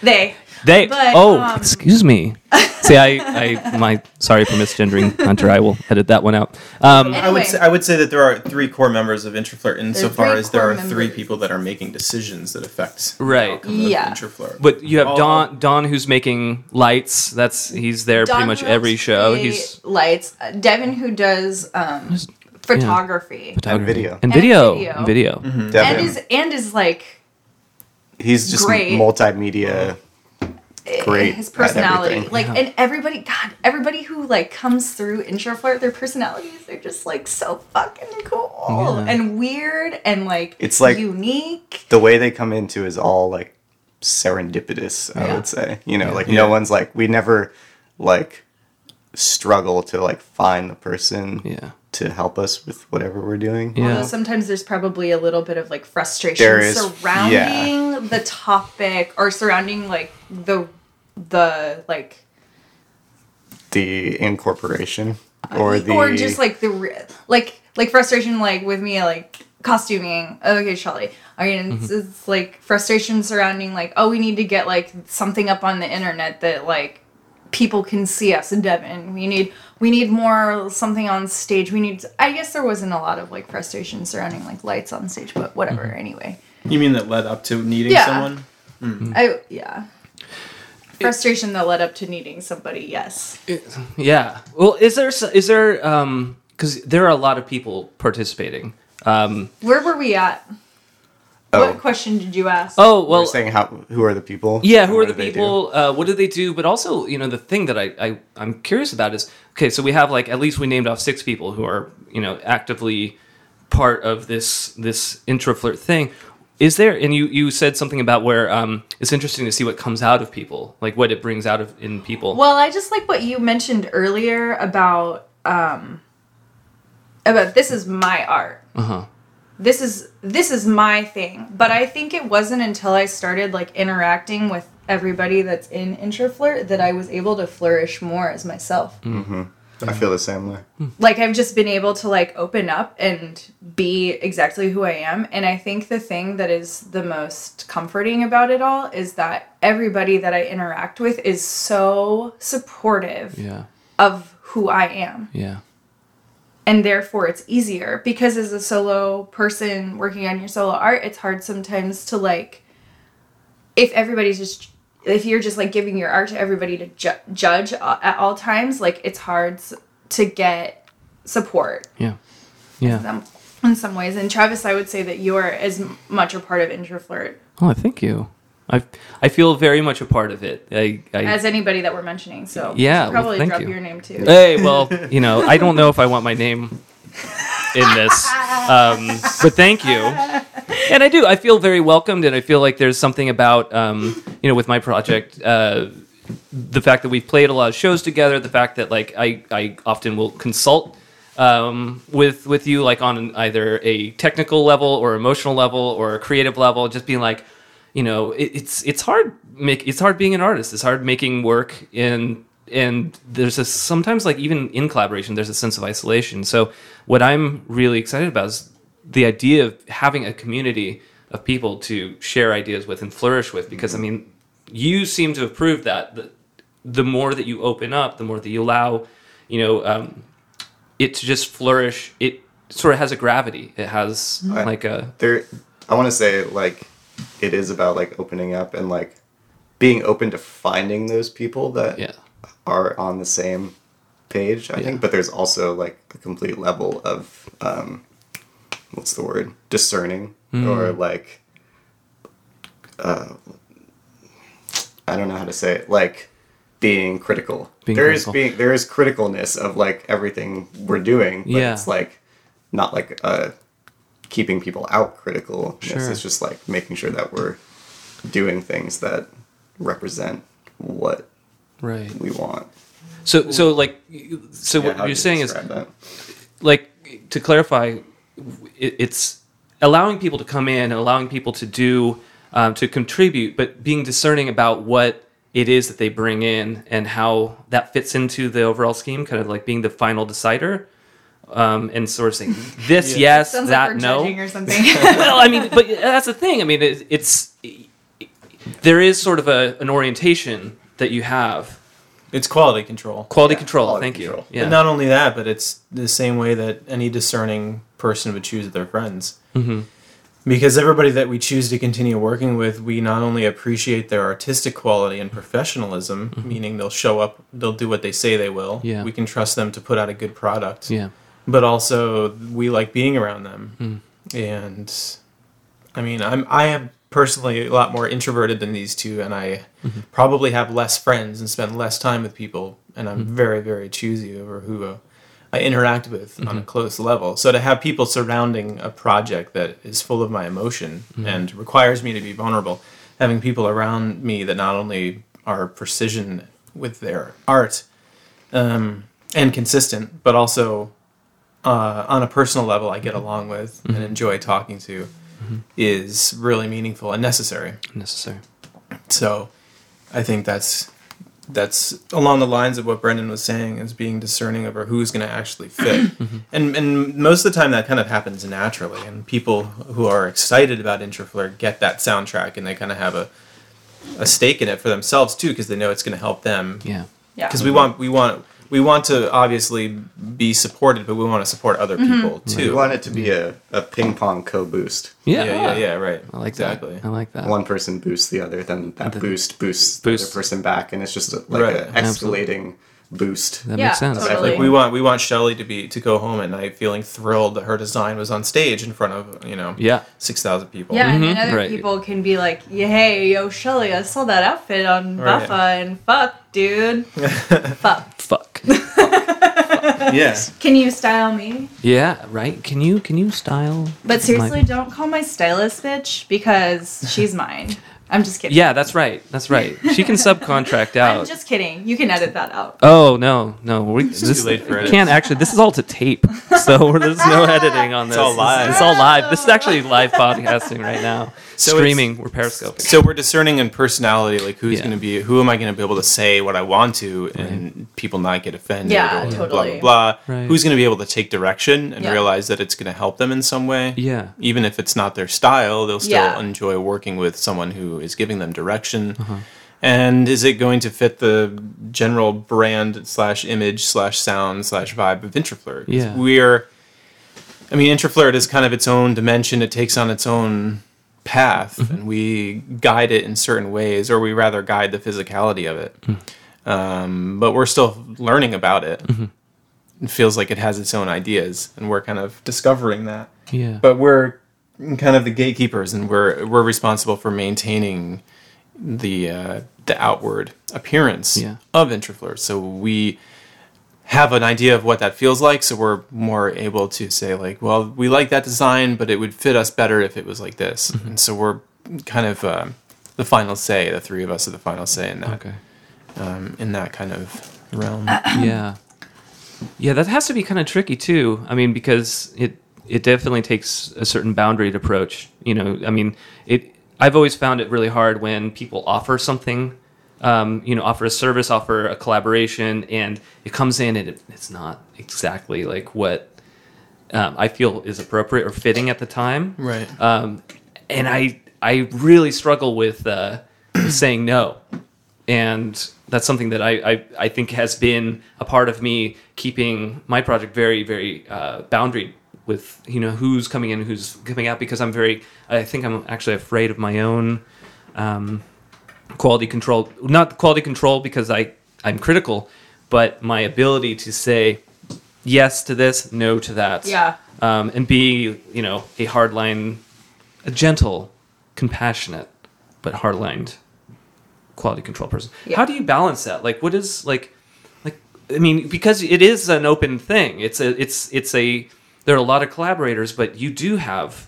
They. They. But, oh, um, excuse me. (laughs) See, I, I, my sorry for misgendering Hunter. I will edit that one out. Um, I would say, I would say that there are three core members of Introflirt insofar as there core are three people that are making decisions that affect Right. the outcome Yeah. of Introflirt. but you have All- Don, Don, who's making lights. That's he's there Don pretty much every show. He's lights. Uh, Devin who does um, photography photography. video. and And video, video. and video. Devin. and is and is like he's just great. multimedia. Great his personality everything. like and everybody god everybody who like comes through Introflirt their personalities they're just like so fucking cool Yeah. and weird and like It's like- unique The way they come into is all like serendipitous. I Yeah. would say. You know, like Yeah. no one's like we never like struggle to like find the person Yeah. To help us with whatever we're doing. Yeah. Although sometimes there's probably a little bit of like frustration There is, surrounding the topic or surrounding like the the like The incorporation uh, or the or just like the like like frustration like with me like costuming. Okay Shelly I mean it's, mm-hmm. it's like frustration surrounding like oh we need to get like something up on the internet that like people can see us. In Devin we need we need more something on stage we need I guess there wasn't a lot of like frustration surrounding like lights on stage but whatever anyway You mean that led up to needing Yeah. someone? I yeah frustration that led up to needing somebody yes Yeah. Well, is there is there um because there are a lot of people participating. Um. where were we at Oh. what question did you ask Oh we're well. saying how who are the people? Yeah, who are the do they do? people? Uh, what do they do? But also, you know, the thing that I, I I'm curious about is okay. So we have like at least we named off six people who are you know actively part of this this Introflirt thing. Is there? And you you said something about where um, it's interesting to see what comes out of people, like what it brings out of in people. Well, I just like what you mentioned earlier about um about this is my art. Uh-huh. This is this is my thing. But I think it wasn't until I started like interacting with everybody that's in Introflirt that I was able to flourish more as myself. Mm-hmm. I feel the same way. Like I've just been able to like open up and be exactly who I am. And I think the thing that is the most comforting about it all is that everybody that I interact with is so supportive Yeah. of who I am. Yeah. And therefore it's easier because as a solo person working on your solo art, it's hard sometimes to like if everybody's just if you're just like giving your art to everybody to ju- judge at all times, like it's hard to get support Yeah. Yeah. in some ways. And Travis, I would say that you are as much a part of Introflirt Oh, thank you. I I feel very much a part of it. I, I as anybody that we're mentioning. So Yeah, well, probably thank drop you. your name too. Hey, well, you know, I don't know if I want my name in this, um, but thank you. And I do. I feel very welcomed, and I feel like there's something about, um, you know, with my project, uh, the fact that we've played a lot of shows together, the fact that like I, I often will consult um, with with you like on either a technical level or emotional level or a creative level, just being like, you know, it, it's it's hard make it's hard being an artist. It's hard making work in and there's a sometimes like even in collaboration there's a sense of isolation. So what I'm really excited about is the idea of having a community of people to share ideas with and flourish with because I mean you seem to have proved that the, the more that you open up, the more that you allow, you know, um, it to just flourish. It sort of has a gravity. It has Right. like a there i want to say like it is about like opening up and like being open to finding those people that yeah, are on the same page i Yeah. think but there's also like a complete level of um what's the word discerning Hmm. or like uh i don't know how to say it like being critical Being there is critical. being there is criticalness of like everything we're doing but Yeah. it's like not like uh keeping people out critical Sure. it's just like making sure that we're doing things that represent what right. we want So so like so Yeah, what you're you saying is that? like to clarify it, it's allowing people to come in and allowing people to do um, to contribute but being discerning about what it is that they bring in and how that fits into the overall scheme kind of like being the final decider um, and sort of saying (laughs) this yes Sounds that like we're no or (laughs) something. well, I mean, but that's the thing. I mean, it, it's there is sort of a, an orientation that you have. It's quality control. Quality Yeah, control. quality thank control. you. Yeah. But not only that, but it's the same way that any discerning person would choose their friends. Mhm. Because everybody that we choose to continue working with, we not only appreciate their artistic quality and professionalism, meaning they'll show up, they'll do what they say they will. Yeah. We can trust them to put out a good product. yeah. But also, we like being around them. Hmm. And I mean, I'm I am personally a lot more introverted than these two, and I Mm-hmm. probably have less friends and spend less time with people, and I'm Mm-hmm. very very choosy over who uh, I interact with on Mm-hmm. a close level. So to have people surrounding a project that is full of my emotion Mm-hmm. and requires me to be vulnerable, having people around me that not only are precision with their art um, and consistent, but also uh, on a personal level I get mm-hmm. along with and mm-hmm. enjoy talking to mm-hmm. is really meaningful and necessary. Necessary. So I think that's that's along the lines of what Brendan was saying is being discerning over who's going to actually (clears throat) fit. and and most of the time that kind of happens naturally and people who are excited about Introflirt get that soundtrack and they kind of have a a stake in it for themselves too because they know it's going to help them Yeah. Yeah. because we want we want we want to obviously be supported but we want to support other people too. We want it to be a, a ping pong co boost. Yeah. yeah yeah yeah right I like exactly that. I like that. One person boosts the other, then that boost boosts the other person back, and it's just a, like Right. an escalating boost. That Yeah, makes sense. totally. Like we want we want Shelly to be to go home at night feeling thrilled that her design was on stage in front of you know Yeah. six thousand people. Yeah, and Mhm, then other right. people can be like, yeah, "Hey, yo, Shelly, I saw that outfit on Right. Buffa, and fuck, dude, (laughs) fuck." Fuck. (laughs) Yes. Can you style me? yeah. Right. Can you can you style? But seriously, my- don't call my stylist bitch because she's mine. I'm just kidding. Yeah, that's right. That's right. She can subcontract out. (laughs) I'm out. just kidding. You can edit that out. Oh no, no, we this too late for we can't actually. This is all to tape, so (laughs) there's no editing on this. It's all live. It's, all live. This is actually live podcasting right now. So Streaming. We're periscoping. So we're discerning in personality, like who's Yeah. going to be, who am I going to be able to say what I want to, and people not get offended, Yeah, or blah totally. blah blah. Right. Who's going to be able to take direction and Yeah. realize that it's going to help them in some way? Yeah. Even if it's not their style, they'll still Yeah. enjoy working with someone who is giving them direction. Uh-huh. And is it going to fit the general brand slash image slash sound slash vibe of Introflirt? 'Cause Yeah. We're, I mean, Introflirt is kind of its own dimension. It takes on its own path, Mm-hmm. and we guide it in certain ways, or we rather guide the physicality of it. Mm. Um, but we're still learning about it. Mm-hmm. It feels like it has its own ideas, and we're kind of discovering that Yeah. but we're kind of the gatekeepers and we're we're responsible for maintaining the uh, the outward appearance Yeah. of Introflirt. So we have an idea of what that feels like so we're more able to say like well we like that design but it would fit us better if it was like this. And so we're kind of um, the final say the three of us are the final say in that okay. um, in that kind of realm. (clears throat) Yeah. Yeah that has to be kind of tricky too. I mean because it it definitely takes a certain boundaried approach you know? I mean it i've always found it really hard when people offer something um, you know offer a service offer a collaboration and it comes in and it, it's not exactly like what um, i feel is appropriate or fitting at the time. Right. Um, and I I really struggle with uh, (clears throat) saying no, and that's something that I, I I think has been a part of me keeping my project very very uh, boundary with you know who's coming in, who's coming out, because I'm very I think I'm actually afraid of my own um, quality control. Not quality control because I I'm critical, but my ability to say yes to this, no to that Yeah. um, and be you know a hardline, a gentle, compassionate, but hardlined quality control person. Yeah. How do you balance that? Like, what is like, like I mean, because it is an open thing. It's a it's it's a there are a lot of collaborators, but you do have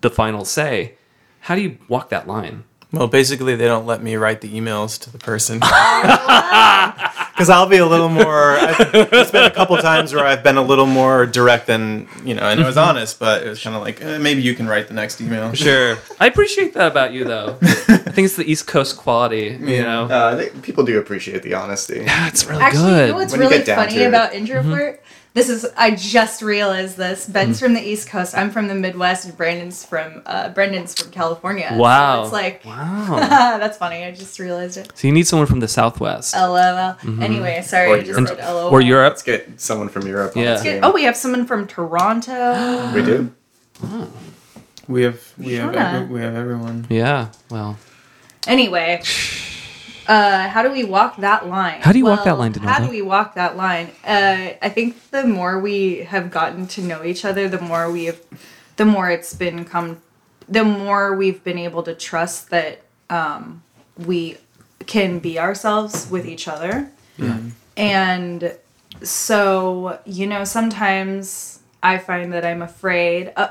the final say. How do you walk that line? Well, basically, they don't let me write the emails to the person. Because (laughs) I'll be a little more. I've, it's been a couple times where I've been a little more direct than you know, and I was (laughs) honest, but it was kind of like eh, maybe you can write the next email. Sure, (laughs) I appreciate that about you, though. I think it's the East Coast quality. You know, Uh, they, people do appreciate the honesty. Yeah, it's really Actually, good. you know what's When really funny to it. about Introflirt? This is I just realized this. Ben's from the East Coast. I'm from the Midwest, and Brandon's from uh, Brendan's from California. So Wow. it's like wow. (laughs) that's funny. I just realized it. So you need someone from the Southwest. LOL. Anyway, sorry, Or I just Europe. said LOL. or Europe. Let's get someone from Europe. Yeah. On Let's get- oh, we have someone from Toronto. (gasps) we do. We have we have every, we have everyone. Yeah. Well, Anyway, uh, how do we walk that line? How do you walk that Well, line, How do we walk that line? Uh, I think the more we have gotten to know each other, the more we have, the more it's been come, the more we've been able to trust that um, we can be ourselves with each other. Yeah. And so, you know, sometimes I find that I'm afraid, uh,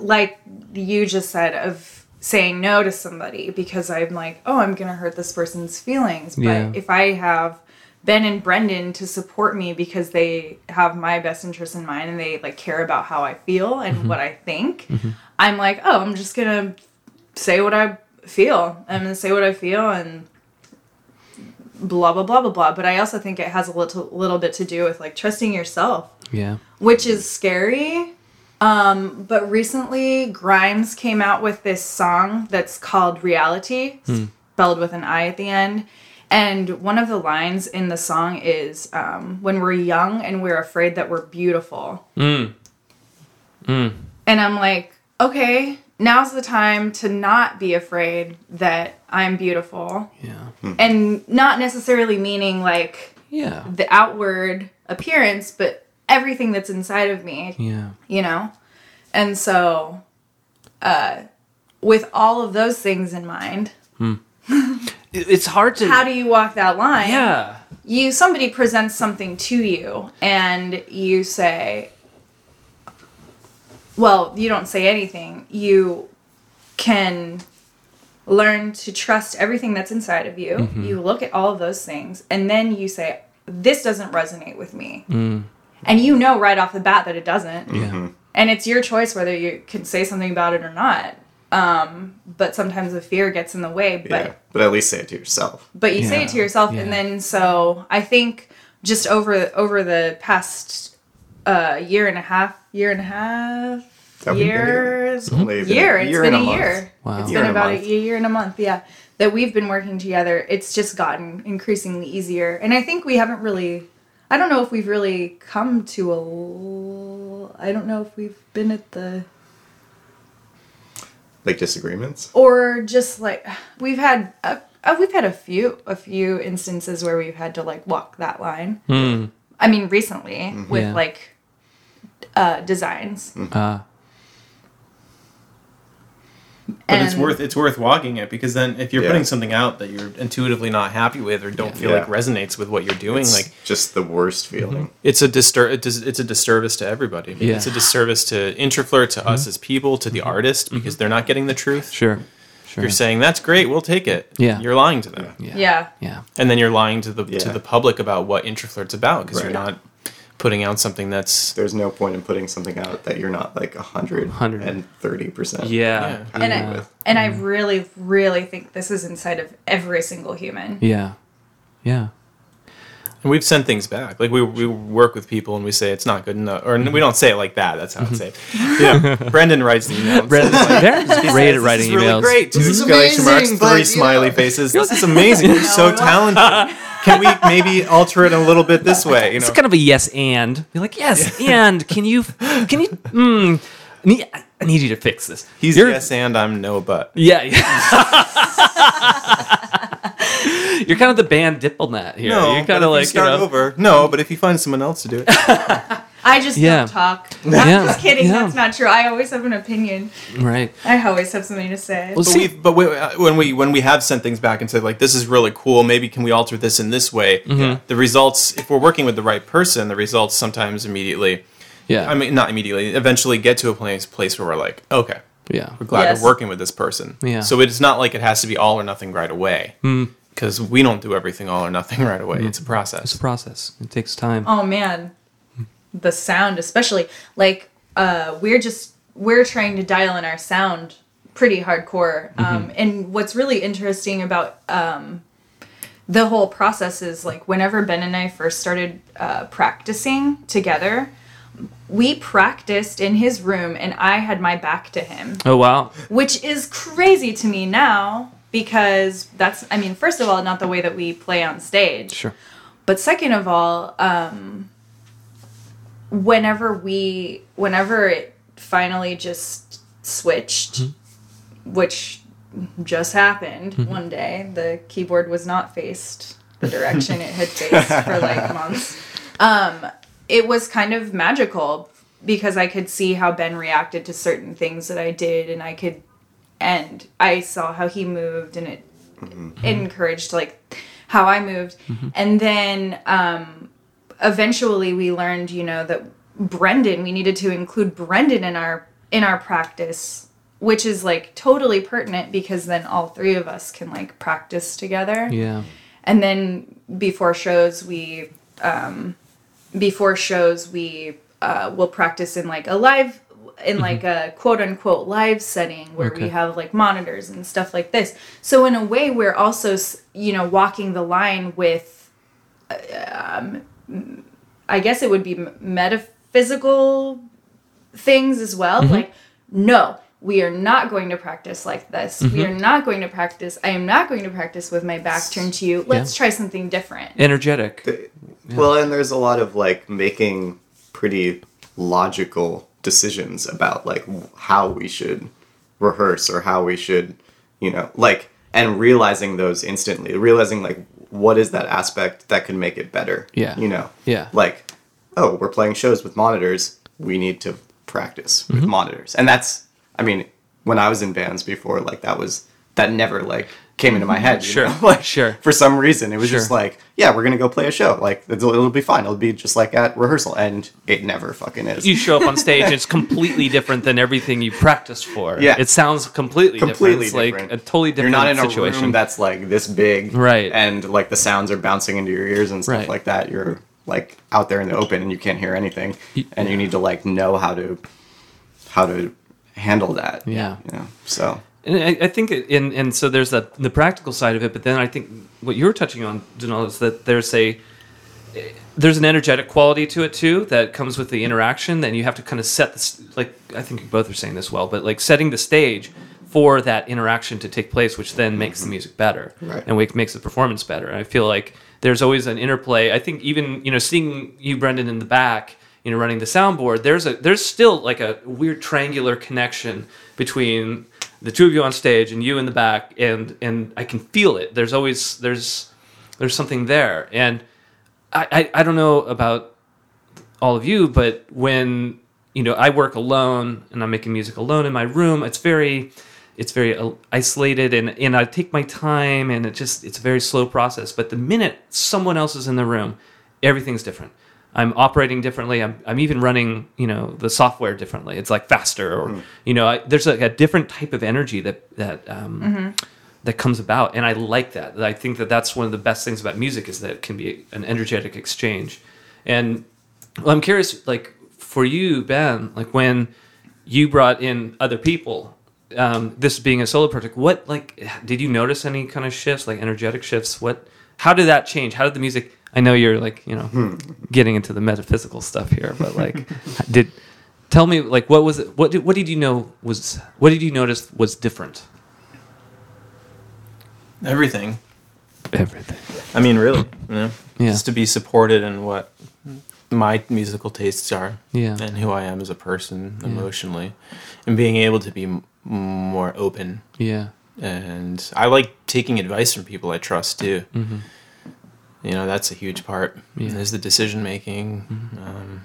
like you just said, of saying no to somebody because I'm like, oh, I'm going to hurt this person's feelings. But Yeah. if I have Ben and Brendan to support me because they have my best interest in mind and they like care about how I feel and mm-hmm. what I think. Mm-hmm. I'm like, oh, I'm just gonna say what I feel. I'm gonna say what I feel and blah blah blah blah blah. But I also think it has a little little bit to do with like trusting yourself Yeah. which is scary. Um, but recently, Grimes came out with this song that's called Reality, spelled with an I at the end. And one of the lines in the song is um, When we're young and we're afraid that we're beautiful. Mm. And I'm like, okay, now's the time to not be afraid that I'm beautiful. Yeah. And not necessarily meaning like Yeah. the outward appearance, but everything that's inside of me Yeah. you know and so uh with all of those things in mind It- It's hard to. how do you walk that line yeah. you somebody presents something to you and you say well you don't say anything you can learn to trust everything that's inside of you Mm-hmm. you look at all of those things and then you say this doesn't resonate with me Mm. And you know right off the bat that it doesn't Yeah. and it's your choice whether you can say something about it or not um but sometimes the fear gets in the way but yeah, but at least say it to yourself. but you say it to yourself yeah. and then so i think just over over the past uh year and a half year and a half That we've been together. years It's only been year a It's year been a, a year Wow. it's Year been and a about a, year and a month yeah that we've been working together it's just gotten increasingly easier and i think we haven't really i don't know if we've really come to a. I don't know if we've been at the Like disagreements. or just like we've had a, uh, we've had a few a few instances where we've had to like walk that line Mm. i mean recently with Yeah. like uh designs Uh, But it's worth it's worth walking it because then if you're Yeah. putting something out that you're intuitively not happy with or don't Yeah. feel Yeah. like resonates with what you're doing, It's like just the worst feeling. Mm-hmm. it's a distur- it dis- it's a disservice to everybody. Yeah. It's a disservice to Introflirt, to us mm-hmm. as people, to the mm-hmm. artist because they're not getting the truth. sure. Sure. You're saying that's great, we'll take it. Yeah. You're lying to them. yeah. yeah Yeah. And then you're lying to the to the public about what Introflirt's about because you're not putting out something that's There's no point in putting something out that you're not like a hundred Hundred. and thirty percent. Yeah. and yeah. i and i mm. really really think this is inside of every single human Yeah. Yeah. And we've sent things back. Like we, we work with people and we say it's not good enough, or we don't say it like that. That's how I say it. Yeah, (laughs) Brendan writes the emails. Brendan's like, Brendan's great at "This writing is really emails. great. Two is exclamation marks, three but, smiley know." faces. This is amazing. You're so talented. Can we maybe alter it a little bit this way? You know, It's kind of a yes and. You're like, yes, (laughs) and can you, can you, mm, I need, I need you to fix this. he's You're- yes and I'm no but. Yeah. yeah. (laughs) (laughs) You're kind of the band diplomat here. No, You're but kind if of like, you start know, over. No, but if you find someone else to do it, (laughs) i just Yeah. don't talk (laughs) i'm just kidding Yeah. that's not true i always have an opinion right. i always have something to say Well, but see, we but we, uh, when we when we have sent things back and said like this is really cool, maybe can we alter this in this way? Mm-hmm. The results, if we're working with the right person, the results sometimes immediately. yeah. I mean, not immediately. Eventually, get to a place place where we're like, okay, yeah. we're glad Yes. we're working with this person. Yeah. So it's not like it has to be all or nothing right away. Because we don't do everything all or nothing (laughs) right away. It's a process. It's a process. It takes time. oh man the sound especially like uh we're just we're trying to dial in our sound pretty hardcore um and what's really interesting about um the whole process is like whenever ben and i first started uh practicing together we practiced in his room and i had my back to him. Oh wow. which is crazy to me now because that's i mean first of all not the way that we play on stage. Sure. but second of all um whenever we whenever it finally just switched which just happened one day the keyboard was not faced the direction it had faced for like (laughs) months. Um it was kind of magical because i could see how ben reacted to certain things that i did and i could and i saw how he moved and it encouraged like how I moved. And then um, eventually we learned, you know, that Brendan, we needed to include Brendan in our in our practice, which is like totally pertinent because then all three of us can like practice together. Yeah. and then before shows we um, before shows we uh, will practice in like a live in like a quote unquote live setting where we have like monitors and stuff like this. So in a way we're also you know walking the line with um, i guess it would be metaphysical things as well. Like no we are not going to practice like this. We are not going to practice i am not going to practice with my back turned to you. Let's try something different. Energetic. Well, and there's a lot of like making pretty logical decisions about like how we should rehearse or how we should, you know, like and realizing those instantly, realizing like what is that aspect that can make it better. Yeah. You know. Yeah. Like, oh, we're playing shows with monitors. We need to practice with mm-hmm. monitors, and that's. I mean, when I was in bands before, like that was that never like came into my head. Sure, (laughs) like sure. For some reason, it was Sure. just like, yeah, we're gonna go play a show. Like it'll, it'll be fine. It'll be just like at rehearsal, and it never fucking is. You show up on stage, it's (laughs) completely different than everything you practiced for. Yeah. It sounds completely, completely different. It's different. like a totally different You're not in a situation. room that's like this big, Right. And like the sounds are bouncing into your ears and stuff Right. like that. You're like out there in the open and you can't hear anything, and you need to like know how to how to handle that. Yeah. You know? So And I, I think, it, and and so there's the the practical side of it, but then I think what you're touching on, Janelle, is that there's a there's an energetic quality to it too that comes with the interaction. Then you have to kind of set this, like I think you both are saying this well, but like setting the stage for that interaction to take place, which then makes the mm-hmm. music better Right. and makes the performance better. And I feel like there's always an interplay. I think even you know seeing you, Brendan, in the back, you know, running the soundboard, there's a there's still like a weird triangular connection between the two of you on stage and you in the back, and and I can feel it. There's always there's there's something there, and I I, I don't know about all of you, but when you know I work alone and I'm making music alone in my room, it's very it's very isolated and and I take my time and it just it's a very slow process. But the minute someone else is in the room, everything's different. I'm operating differently. I'm, I'm even running, you know, the software differently. It's like faster, or you know, I, there's like a different type of energy that that um, that comes about, and I like that. I think that that's one of the best things about music is that it can be an energetic exchange. And well, I'm curious, like for you, Ben, like when you brought in other people, um, this being a solo project, what like did you notice any kind of shifts, like energetic shifts? What, how did that change? How did the music? I know you're like you know hmm. getting into the metaphysical stuff here, but like (laughs) did tell me like what was it? What did, what did you know was what did you notice was different? Everything. Everything. I mean, really, you know, Yeah. just to be supported in what my musical tastes are, Yeah. and who I am as a person emotionally, and being able to be m- more open. Yeah. And I like taking advice from people I trust too. Mm-hmm. You know, that's a huge part. Yeah. There's the decision making. Um,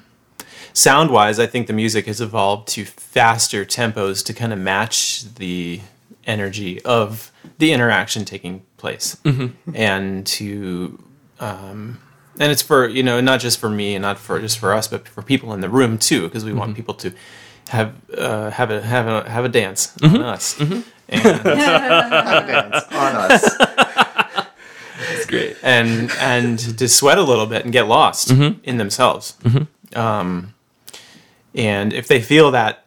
sound wise, I think the music has evolved to faster tempos to kind of match the energy of the interaction taking place, and to um, and it's for you know not just for me and not for just for us, but for people in the room too, because we want people to have uh, have a have a have a dance on us. And, (laughs) (laughs) dance on us. Great. and and to sweat a little bit and get lost Mm-hmm. in themselves. Um, and if they feel that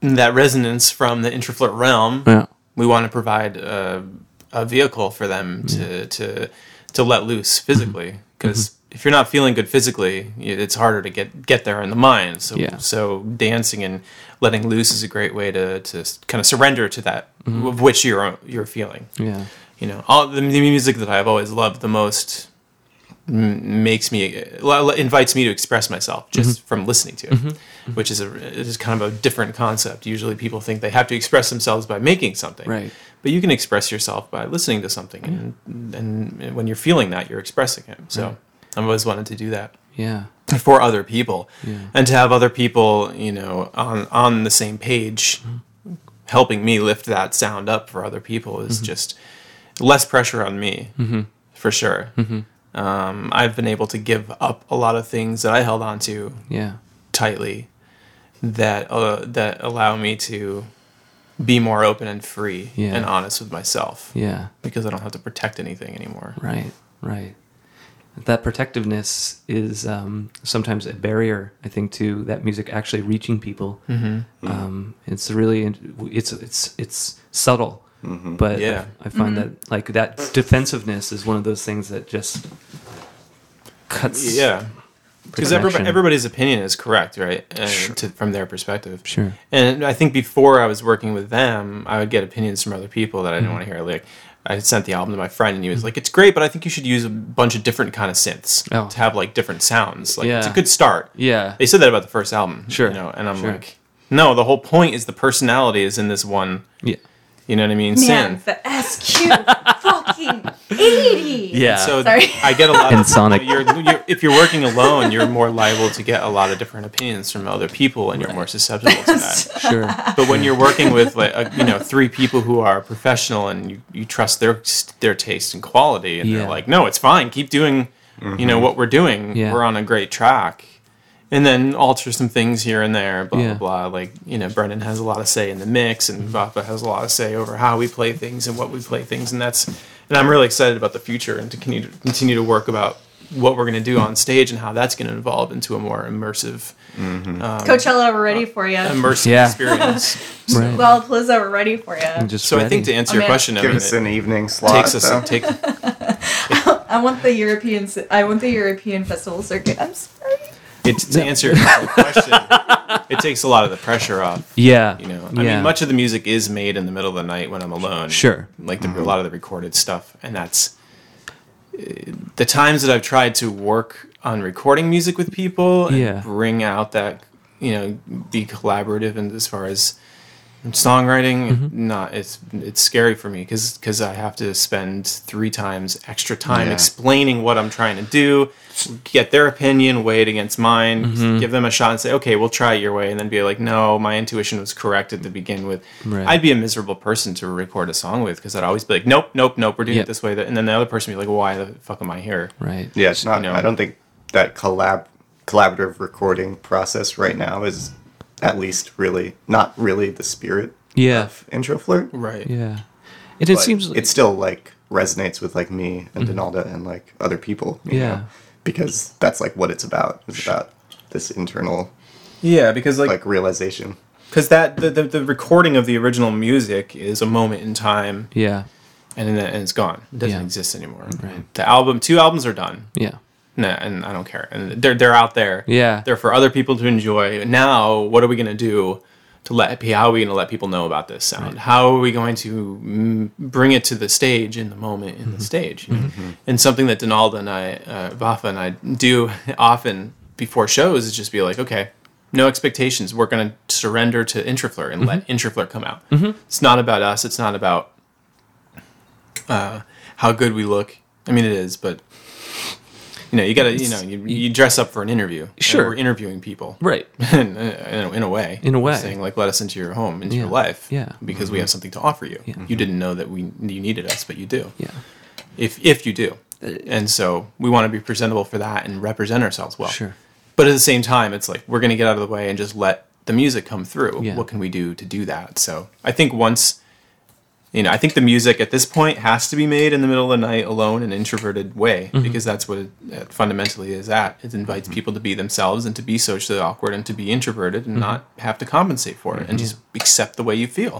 that resonance from the Introflirt realm, Yeah. we want to provide a, a vehicle for them to to to let loose physically. Mm-hmm. Because if you're not feeling good physically, it's harder to get get there in the mind. So Yeah. so dancing and letting loose is a great way to to kind of surrender to that Mm-hmm. of which you're you're feeling Yeah. You know all the, music that i've always loved the most m- makes me invites me to express myself just mm-hmm. from listening to it mm-hmm. Mm-hmm. which is a it is kind of a different concept. Usually people think they have to express themselves by making something Right. but you can express yourself by listening to something and and when you're feeling that you're expressing it. So i've always wanted to do that Yeah. for other people. Yeah. and to have other people you know on on the same page helping me lift that sound up for other people is just less pressure on me for sure um, i've been able to give up a lot of things that i held on to Yeah. tightly that uh, that allow me to be more open and free Yeah. and honest with myself Yeah. because i don't have to protect anything anymore Right. right. That protectiveness is um, sometimes a barrier, I think, to that music actually reaching people. Mm-hmm. Um, it's really it's it's it's subtle, but Yeah. I, I find that like that defensiveness is one of those things that just cuts. Yeah. Because everybody, everybody's opinion is correct, right? Uh, to, from their perspective. Sure. And I think before I was working with them, I would get opinions from other people that I Mm-hmm. didn't want to hear. Like, I sent the album to my friend, and he was like, "It's great, but I think you should use a bunch of different kind of synths Oh. to have like different sounds. Like, it's a good start." Yeah. They said that about the first album. Sure. You know, and I'm Sure. like, no, the whole point is the personality is in this one. Yeah. You know what I mean? Man, Synth. the SQ fucking 80. Yeah. So Sorry. I get a lot And of Sonic. You're, you're, if you're working alone, you're more liable to get a lot of different opinions from other people, and you're more susceptible to that. (laughs) sure. But when you're working with like a, you know three people who are professional and you, you trust their their taste and quality, and Yeah. they're like, no, it's fine, keep doing, you know mm-hmm. what we're doing. Yeah. We're on a great track. And then alter some things here and there, blah Yeah. blah blah. Like you know, Brendan has a lot of say in the mix, and mm-hmm. Vafa has a lot of say over how we play things and what we play things, and that's. And I'm really excited about the future and to continue to continue to work about what we're going to do mm-hmm. on stage and how that's going to evolve into a more immersive, mm-hmm. um, Coachella, uh, (laughs) we're ready for you. immersive Yeah. experience. Right. Lollapalooza, we're ready for you. I'm just So I think to ready. answer your Okay. question, I Give mean, us it an evening slot. takes us take (laughs) I want the European. s- I want the European festival circuit. I'm sorry. It to answer your question. It takes a lot of the pressure off. yeah. You know, I yeah. mean, much of the music is made in the middle of the night when I'm alone. Sure. like the, a lot of the recorded stuff, and that's uh, the times that I've tried to work on recording music with people and Yeah. bring out that you know be collaborative and as far as songwriting Mm-hmm. not it's it's scary for me because because i have to spend three times extra time Yeah. explaining what i'm trying to do get their opinion weigh it against mine Mm-hmm. give them a shot and say okay we'll try it your way and then be like no my intuition was correct at the begin with Right. i'd be a miserable person to record a song with because i'd always be like nope nope nope we're doing Yeah. it this way and then the other person would be like why the fuck am i here Right. Yeah, it's not. you know. I don't think that collab collaborative recording process right now is at least really not really the spirit Yeah. of Introflirt. right Yeah. And it but seems it still like resonates with like me and mm-hmm. Denalda and like other people. you Yeah. know, because that's like what it's about. It's about this internal yeah because like like realization. because that the, the, the recording of the original music is a moment in time yeah. and then and it's gone it doesn't Yeah. exist anymore Right. the album two albums are done Yeah. Nah, and i don't care. And they're they're out there. Yeah. they're for other people to enjoy. Now what are we going to do to let how are we to let people know about this sound? How are we going to mm, bring it to the stage in the moment in the stage? And something that Denalda and i uh, vafa and i do often before shows is just be like okay no expectations. We're going to surrender to Introflirt and let Introflirt come out. It's not about us. It's not about uh, how good we look. I mean it is but you know you gotta you know you, you dress up for an interview and Sure. we're interviewing people Right. (laughs) in, in, a, in a way In a way. saying like let us into your home into your life Yeah. because we mm-hmm. have something to offer you you mm-hmm. didn't know that we you needed us but you do Yeah. if if you do uh, and so we want to be presentable for that and represent ourselves well Sure. but at the same time it's like we're going to get out of the way and just let the music come through Yeah. what can we do to do that so i think once you know i think the music at this point has to be made in the middle of the night alone in an introverted way Mm-hmm. because that's what it, it fundamentally is at it invites people to be themselves and to be socially awkward and to be introverted and Mm-hmm. not have to compensate for it and just accept the way you feel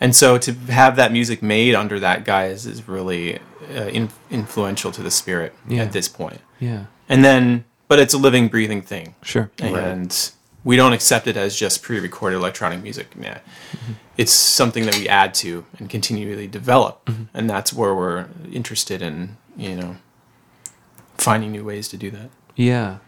and so to have that music made under that guise is really uh, in, influential to the spirit Yeah. at this point Yeah. and then but it's a living breathing thing Sure. and we don't accept it as just pre-recorded electronic music. Yeah. It's something that we add to and continually develop, and that's where we're interested in, you know, finding new ways to do that. Yeah.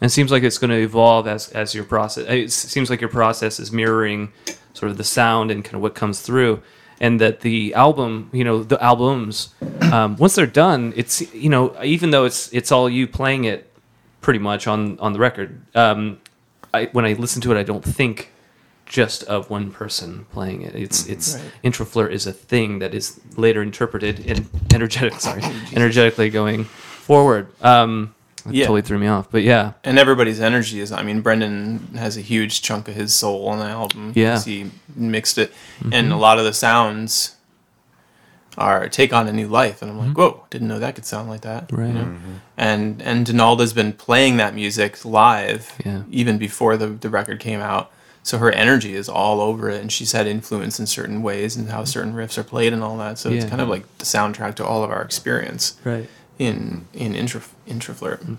And it seems like it's going to evolve as as your process. It seems like your process is mirroring sort of the sound and kind of what comes through, and that the album, you know, the albums, um, once they're done, it's you know, even though it's it's all you playing it, pretty much on on the record. Um, I when I listen to it, I don't think just of one person playing it. It's mm-hmm. it's Right. Introflirt is a thing that is later interpreted and (laughs) energetic. (laughs) Sorry, energetically going forward. Um, that Yeah. totally threw me off. But yeah, And everybody's energy is. I mean, Brendan has a huge chunk of his soul on the album. Yeah. 'cause he mixed it, mm-hmm. and a lot of the sounds are take on a new life, and I'm like, mm-hmm. whoa, didn't know that could sound like that. Right. And and Denalda's been playing that music live Yeah. even before the the record came out. So her energy is all over it, and she's had influence in certain ways and how certain riffs are played and all that. So it's kind of like the soundtrack to all of our experience Right. in in intra Introflirt. Mm-hmm.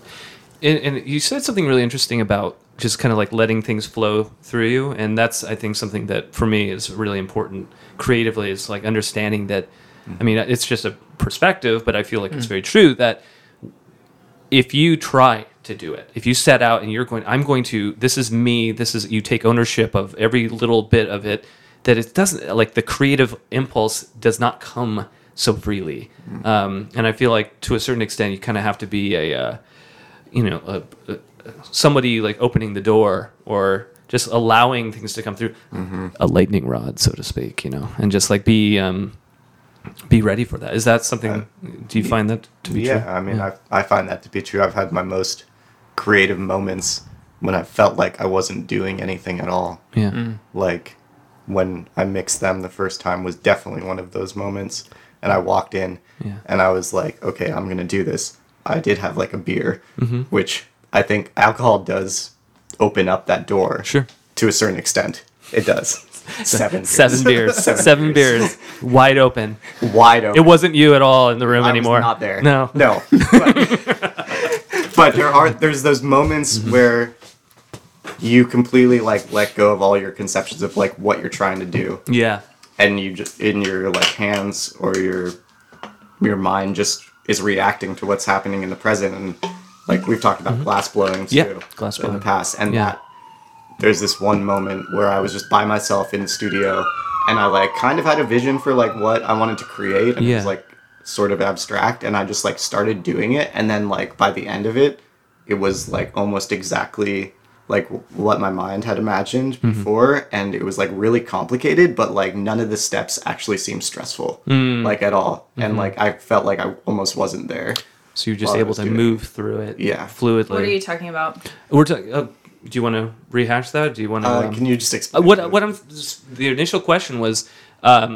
And, and you said something really interesting about just kind of like letting things flow through you, and that's I think something that for me is really important creatively is like understanding that. I mean, it's just a perspective, but I feel like it's mm-hmm. very true that if you try to do it, if you set out and you're going, I'm going to, this is me, this is, you take ownership of every little bit of it, that it doesn't, like the creative impulse does not come so freely. Um, and I feel like to a certain extent, you kind of have to be a, uh, you know, a, a, somebody like opening the door or just allowing things to come through, a lightning rod, so to speak, you know, and just like be, um, be ready for that. Is that something? do you find that to be yeah, true? I mean, I, I find that to be true. I've had my most creative moments when I felt like I wasn't doing anything at all. Yeah. Like when I mixed them the first time was definitely one of those moments. And I walked in Yeah. and I was like, okay, I'm going to do this. I did have like a beer, Mm-hmm. which I think alcohol does open up that door. Sure. To a certain extent. It does. (laughs) (laughs) Seven. Seven beers. Seven, beers. Wide open. Wide open. It wasn't you at all in the room I was anymore. not there. No. No. (laughs) But, but there are there's those moments Mm-hmm. where you completely like let go of all your conceptions of like what you're trying to do Yeah. and you just in your like hands or your your mind just is reacting to what's happening in the present and like we've talked about glass blowing too Mm-hmm. Yeah, glass in the past and Yeah. that there's this one moment where I was just by myself in the studio and I like kind of had a vision for like what I wanted to create and it Yeah. was like sort of abstract and I just like started doing it and then like by the end of it it was like almost exactly like what my mind had imagined Mm-hmm. before and it was like really complicated but like none of the steps actually seemed stressful Mm. like at all Mm-hmm. and like I felt like I almost wasn't there So you're just able to doing it. move through it. Yeah. Fluidly. What are you talking about? We're talking. Uh, do you want to rehash that? Do you want to? uh, can you just Uh, explain what what I'm the initial question was um,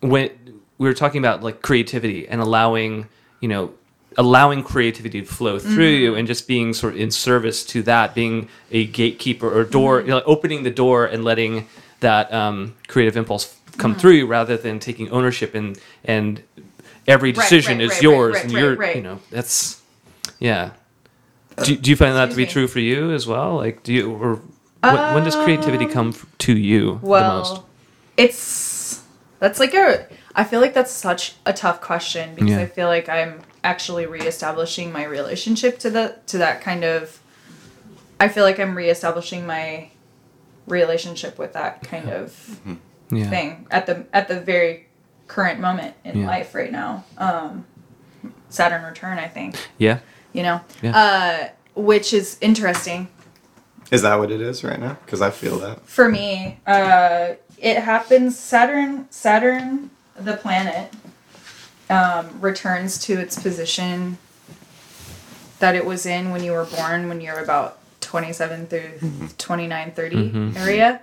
when we were talking about like creativity and allowing you know allowing creativity to flow through mm-hmm. you and just being sort of in service to that being a gatekeeper or door mm-hmm. you know, opening the door and letting that um, creative impulse come mm-hmm. through you rather than taking ownership and and every decision right, is right, yours right, and right, you're right. you know that's yeah do, do you find that to be me. true for you as well like do you or when, when does creativity um, come to you the most it's that's like a. I feel like that's such a tough question because Yeah. I feel like I'm actually reestablishing my relationship to the to that kind of. I feel like I'm reestablishing my relationship with that kind of yeah thing at the at the very current moment in Yeah. life right now. Um, Saturn return, I think. yeah You know, Yeah. uh, which is interesting is that what it is right now because I feel that for me uh it happens saturn saturn the planet um returns to its position that it was in when you were born when you're about 27 through mm-hmm. 29 30 mm-hmm. area.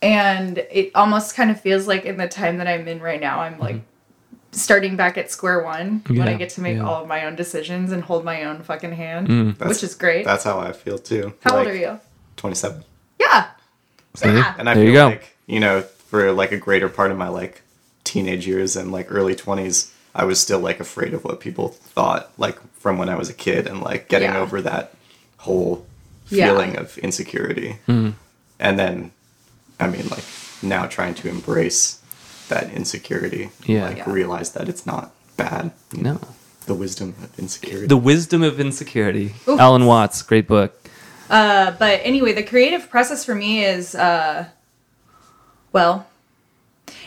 And it almost kind of feels like in the time that i'm in right now i'm like mm-hmm. starting back at square one when i get to make yeah. all of my own decisions and hold my own fucking hand mm. That's- which is great. that's how I feel too. How Like, old are you? 27 yeah. Yeah. And I There feel you go. like you know for like a greater part of my like teenage years and like early 20s I was still like afraid of what people thought like from when I was a kid and like getting Yeah. over that whole Yeah. feeling of insecurity and then I mean like now trying to embrace that insecurity Yeah. like Yeah. realize that it's not bad you know, the wisdom of insecurity the wisdom of insecurity Oof. alan watts great book Uh, but anyway, the creative process for me is, uh, well,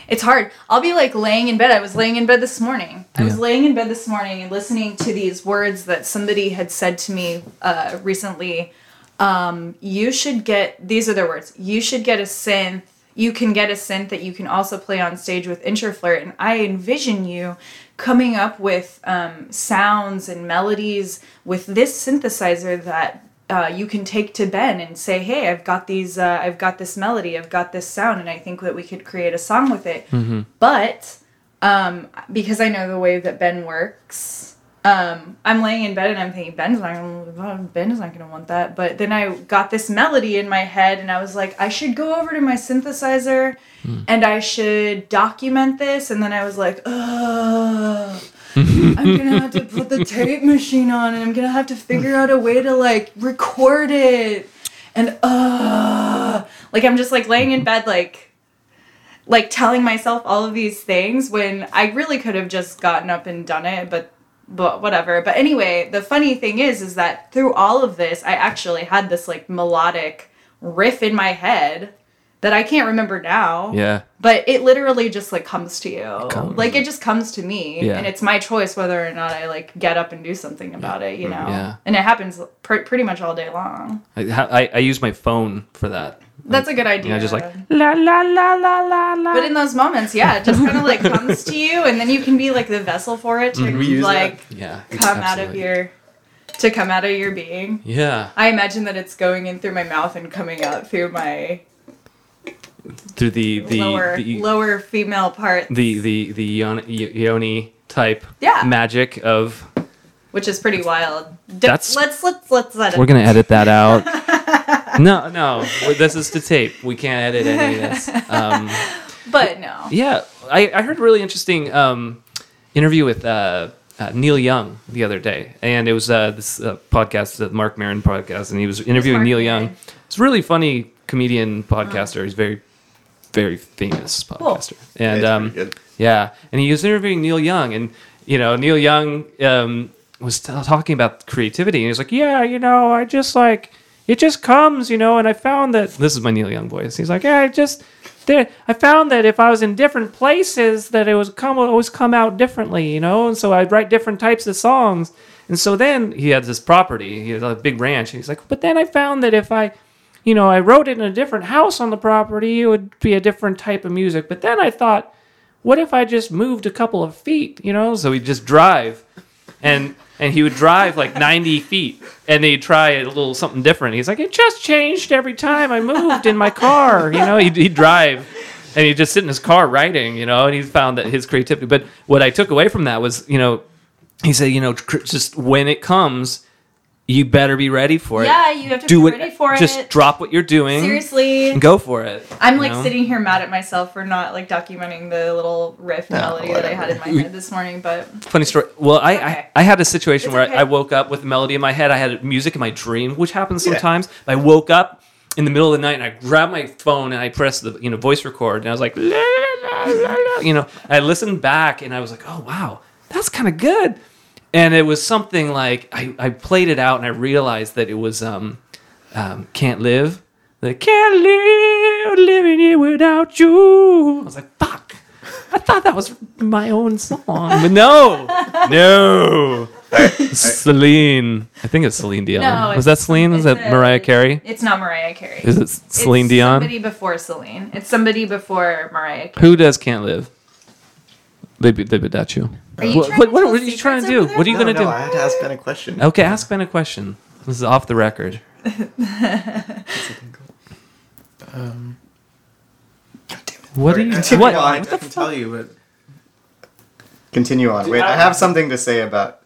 it's hard. I'll be like laying in bed. I was laying in bed this morning. I was laying in bed this morning and listening to these words that somebody had said to me uh, recently. Um, you should get, these are their words, you should get a synth. You can get a synth that you can also play on stage with Introflirt. And I envision you coming up with um, sounds and melodies with this synthesizer that uh, you can take to Ben and say, "Hey, I've got these. Uh, I've got this melody. I've got this sound, and I think that we could create a song with it." But um, because I know the way that Ben works. Um, I'm laying in bed and I'm thinking Ben's not gonna, Ben is not gonna want that. But then I got this melody in my head and I was like, I should go over to my synthesizer and I should document this. And then I was like, ugh. I'm gonna have to put the tape machine on and I'm gonna have to figure out a way to like record it. And uh like I'm just like laying in bed like like telling myself all of these things when I really could have just gotten up and done it, but but whatever. But anyway, the funny thing is is that through all of this I actually had this like melodic riff in my head that I can't remember now. Yeah. But it literally just like comes to you. comes. Like it just comes to me. Yeah. And it's my choice whether or not I like get up and do something about it, you know? Yeah. And it happens pr- pretty much all day long. I, I, I use my phone for that. That's a good idea. Yeah, just like la la la la la la. But in those moments, yeah, it just kind of like comes to you, and then you can be like the vessel for it to mm-hmm. use like yeah, come out of your to come out of your being. yeah I imagine that it's going in through my mouth and coming out through my through the the lower the, lower female part, the the the yon- yoni type Yeah. magic of. which is pretty wild. That's- let's let's let's let it. We're gonna edit that out. (laughs) no, no, this is to tape. We can't edit any of this. Um, (laughs) But no. Yeah, I, I heard a really interesting um, interview with uh, uh, Neil Young the other day, and it was uh, this uh, podcast, the Marc Maron podcast, and he was interviewing Neil? Young. It's a really funny comedian podcaster. He's very, very famous podcaster, and it's um, yeah, and he was interviewing Neil Young, and you know Neil Young um, was t- talking about creativity, and he was like, "Yeah, you know, I just like it just comes, you know." And I found that this is my Neil Young voice. He's like, "Yeah, I just there. I found that if I was in different places, that it was come always come out differently, you know. And so I'd write different types of songs. And so then he had this property, he had a big ranch. And he's like, but then I found that if I you know, I wrote it in a different house on the property, it would be a different type of music. But then I thought, what if I just moved a couple of feet, you know? So he'd just drive and and he would drive like 90 feet and he'd try a little something different. He's like, it just changed every time I moved in my car, you know? He'd, he'd drive and he'd just sit in his car writing, you know, and he found that his creativity. But what I took away from that was, you know, he said, you know, just when it comes, you better be ready for it Yeah, you have to do be it. ready for just it. Just drop what you're doing Seriously. and go for it. I'm like know? sitting here mad at myself for not like documenting the little riff No, melody that I had in my head this morning, but Funny story. Well, I, okay. I, I had a situation It's where okay. I, I woke up with a melody in my head. I had music in my dream, which happens Yeah. sometimes. I woke up in the middle of the night and I grabbed my phone and I pressed the you know voice record and I was like, la, la, la, la, you know, I listened back and I was like, oh wow, that's kind of good. And it was something like I, I played it out and I realized that it was um, um, can't live. The can't live living here without you. I was like, fuck. I thought that was my own song, but no, no. (laughs) Celine, I think it's Celine Dion. No, was that Celine? Was that a- Mariah Carey? it's not Mariah Carey. Is it Celine it's Dion? Somebody before Celine. It's somebody before Mariah Carey. Who does Can't Live? They be, they got you. Are you What, what, what, what are you trying to do? What are you No, gonna no, do? I had to ask Ben a question. Okay, ask Ben a question. This is off the record. (laughs) Um, What are you? Continue What? (laughs) on. I, what I can fuck? tell you, but Continue on. Wait, I have something to say about.